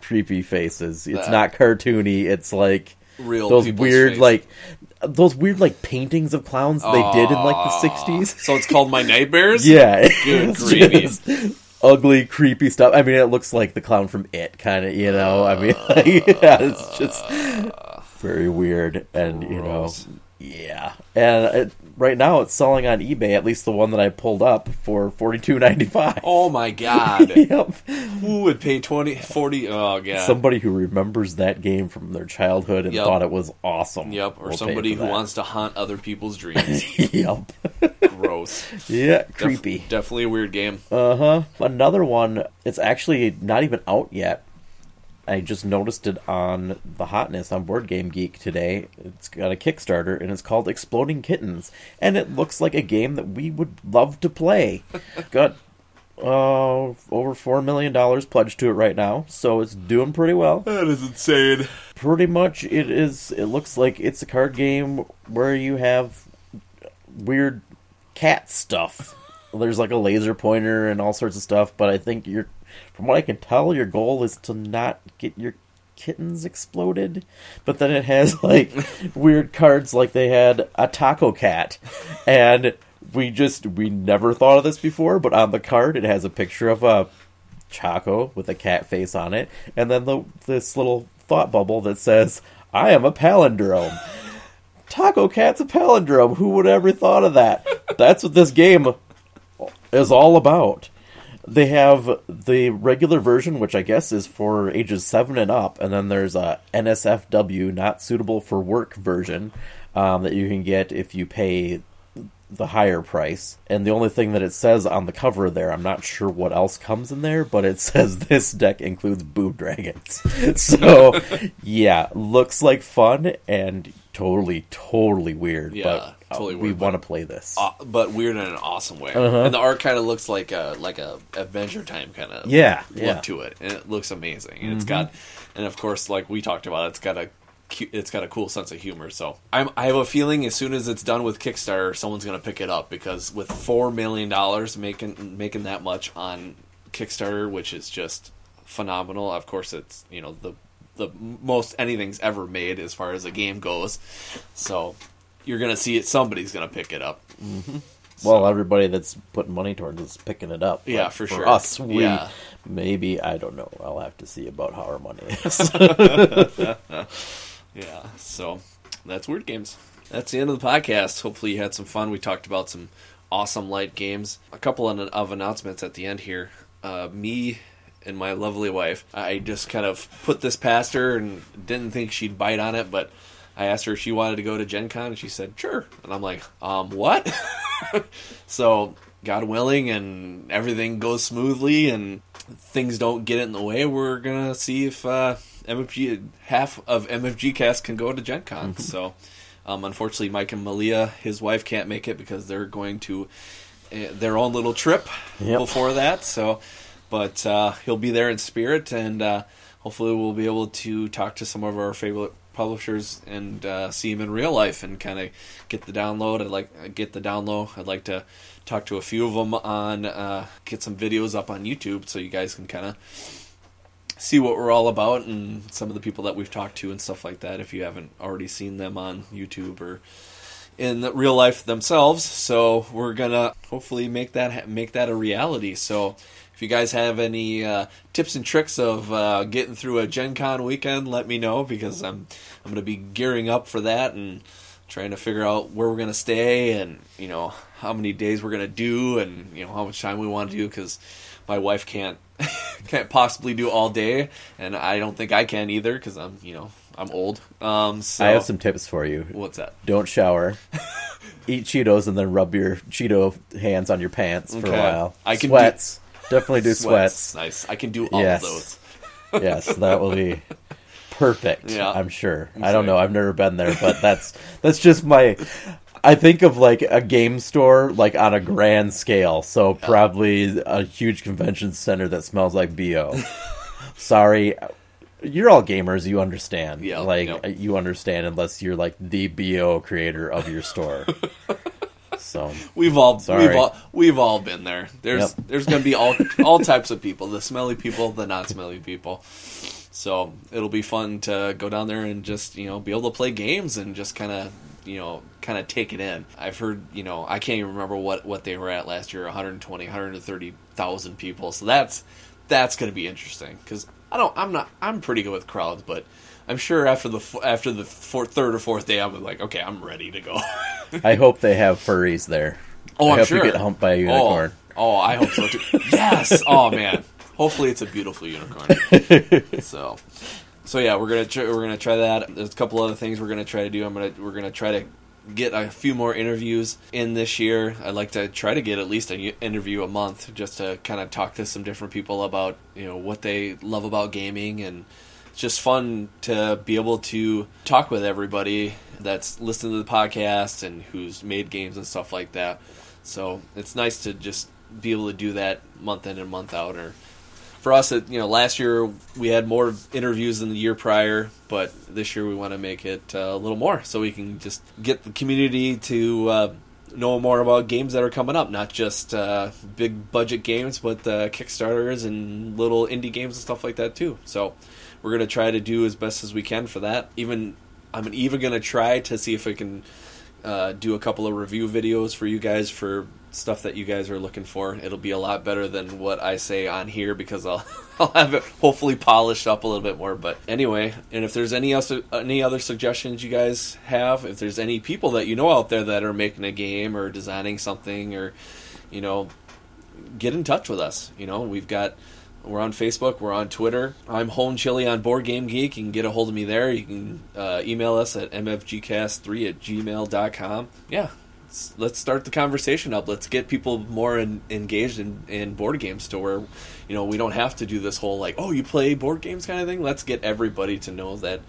S2: creepy faces. It's
S1: That-
S2: not cartoony. It's like
S1: Real
S2: those weird like those weird like paintings of clowns they did in like the sixties.
S1: So it's called My Nightmares.
S2: Yeah,
S1: Good
S2: just ugly, creepy stuff. I mean, it looks like the clown from It, kind of. You know, I mean, like, yeah, it's just uh, very weird, and you know. Yeah. And it, right now, it's selling on eBay. At least the one that I pulled up for forty two ninety five.
S1: Oh my god.
S2: Yep.
S1: Who would pay 20, 40? Oh, god.
S2: Somebody who remembers that game from their childhood and
S1: Yep.
S2: thought it was awesome.
S1: Yep, or somebody who
S2: that.
S1: wants to haunt other people's dreams.
S2: yep.
S1: Gross.
S2: Yeah,
S1: Def-
S2: creepy.
S1: definitely a weird game.
S2: Uh huh. Another one. It's actually not even out yet. I just noticed it on the hotness on Board Game Geek today. It's got a Kickstarter and it's called Exploding Kittens, and it looks like a game that we would love to play. got uh over four million dollars pledged to it right now, so it's doing pretty well.
S1: That is insane.
S2: Pretty much, it is. It looks like it's a card game where you have weird cat stuff. There's like a laser pointer and all sorts of stuff, but I think you're, from what I can tell, your goal is to not get your kittens exploded. But then it has like weird cards, like they had a taco cat, and we just we never thought of this before. But on the card, it has a picture of a Choco with a cat face on it, and then the this little thought bubble that says, "I am a palindrome." Taco Cat's a palindrome. Who would ever thought of that? That's what this game is all about. They have the regular version, which I guess is for ages seven and up, and then there's a NSFW, not suitable for work version, um, that you can get if you pay the higher price. And the only thing that it says on the cover there, I'm not sure what else comes in there, but it says this deck includes boob dragons. so, yeah, looks like fun and totally, totally weird.
S1: Yeah,
S2: but
S1: totally
S2: we want to play this.
S1: Uh, but weird in an awesome way.
S2: Uh-huh.
S1: And the art kind of looks like a like a Adventure Time kind of
S2: Yeah,
S1: look
S2: yeah. Mm-hmm.
S1: to it, and it looks amazing. And it's got, and of course, like we talked about, it's got a it's got a cool sense of humor. So I'm, I have a feeling as soon as it's done with Kickstarter, someone's going to pick it up because with four million dollars making making that much on Kickstarter, which is just phenomenal. Of course, it's you know the the most anything's ever made as far as a game goes. So you're gonna see it. Somebody's gonna pick it up.
S2: well, everybody that's putting money towards is picking it up.
S1: Yeah, for
S2: for
S1: sure.
S2: us, we
S1: Yeah.
S2: maybe I don't know. I'll have to see about how our money is.
S1: Yeah, so that's Weird Games. That's the end of the podcast. Hopefully, you had some fun. We talked about some awesome light games. A couple of, of announcements at the end here. Uh, me and my lovely wife, I just kind of put this past her and didn't think she'd bite on it, but I asked her if she wanted to go to Gen Con, and she said, sure. And I'm like, um, what? so, God willing, and everything goes smoothly, and things don't get in the way, we're gonna see if uh, MFG half of MFG Cast can go to Gen Con. So, um, unfortunately, Mike and Malia, his wife, can't make it because they're going to uh, their own little trip
S2: Yep.
S1: before that. So, but uh, he'll be there in spirit, and uh, hopefully, we'll be able to talk to some of our favorite publishers and uh, see him in real life and kind of get the download. I'd like get the download. I'd like to talk to a few of them on uh, get some videos up on YouTube so you guys can kind of see what we're all about and some of the people that we've talked to and stuff like that if you haven't already seen them on YouTube or in real life themselves. So we're gonna hopefully make that make that a reality. So if you guys have any uh, tips and tricks of uh, getting through a Gen Con weekend, let me know because I'm I'm gonna be gearing up for that and trying to figure out where we're gonna stay and you know how many days we're gonna do and you know how much time we want to do because my wife can't can't possibly do all day and I don't think I can either because I'm you know I'm old. Um, so
S2: I have some tips for you.
S1: what's that?
S2: Don't shower. Eat Cheetos and then rub your Cheeto hands on your pants for a while.
S1: I can
S2: sweats. Definitely do sweats.
S1: Nice. I can do all
S2: Yes.
S1: of those.
S2: yes, that will be perfect.
S1: Yeah.
S2: I'm sure.
S1: I'm
S2: I don't know. I've never been there, but that's that's just my. I think of like a game store, like on a grand scale. So probably a huge convention center that smells like bo. Sorry, you're all gamers. You understand.
S1: Yeah,
S2: like
S1: yeah.
S2: you understand unless you're like the bo creator of your store. so
S1: We've all
S2: Sorry.
S1: we've all we've all been there. There's
S2: Yep.
S1: there's gonna be all all types of people, the smelly people, the not smelly people. So it'll be fun to go down there and just, you know, be able to play games and just kinda you know, kind of take it in. I've heard, you know, I can't even remember what, what they were at last year, 120, 130,000 people. So that's that's going to be interesting because I don't, I'm not, I'm pretty good with crowds, but I'm sure after the after the fourth, third or fourth day, I'm like, okay, I'm ready to go.
S2: I hope they have furries there.
S1: Oh,
S2: I
S1: I'm
S2: hope
S1: sure.
S2: you get humped by a unicorn.
S1: Oh, oh, I hope so too. yes. Oh man. Hopefully it's a beautiful unicorn. so, so yeah, we're gonna try, we're gonna try that. There's a couple other things we're gonna try to do. I'm gonna we're gonna try to get a few more interviews in this year. I'd like to try to get at least an interview a month just to kind of talk to some different people about you know what they love about gaming and just fun to be able to talk with everybody that's listening to the podcast and who's made games and stuff like that. So it's nice to just be able to do that month in and month out. Or for us, it, you know, last year we had more interviews than the year prior, but this year we want to make it uh, a little more so we can just get the community to uh, know more about games that are coming up, not just uh, big budget games, but uh, Kickstarters and little indie games and stuff like that too. So we're gonna try to do as best as we can for that. Even I'm even gonna try to see if I can uh, do a couple of review videos for you guys for stuff that you guys are looking for. It'll be a lot better than what I say on here because I'll I'll have it hopefully polished up a little bit more. But anyway, and if there's any other any other suggestions you guys have, if there's any people that you know out there that are making a game or designing something or you know, get in touch with us. You know, we've got we're on Facebook, we're on Twitter. I'm Home Chili on Board Game Geek. You can get a hold of me there. You can uh, email us at mfgcast3 at gmail.com. Yeah, let's, start the conversation up. Let's get people more in, engaged in, in board games to where, you know, we don't have to do this whole like, oh, you play board games kind of thing. Let's get everybody to know that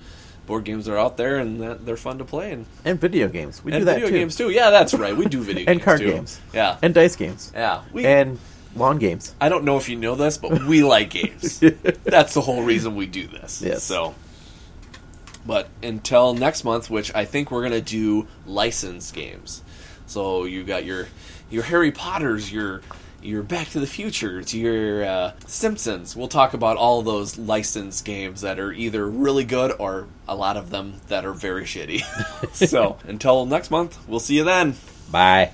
S1: board games are out there and that they're fun to play and,
S2: And video games. We
S1: and
S2: do that
S1: video
S2: too.
S1: games too. Yeah, that's right. We do video
S2: And
S1: games
S2: card
S1: too.
S2: games.
S1: Yeah,
S2: And dice games.
S1: yeah. We,
S2: And lawn games.
S1: I don't know if you know this, but we like games. That's the whole reason we do this.
S2: Yes.
S1: So, but until next month, which I think we're gonna do licensed games. So you got your your Harry Potters, your your Back to the Future, Futures, your uh, Simpsons. We'll talk about all those licensed games that are either really good or a lot of them that are very shitty. so until next month, we'll see you then.
S2: Bye.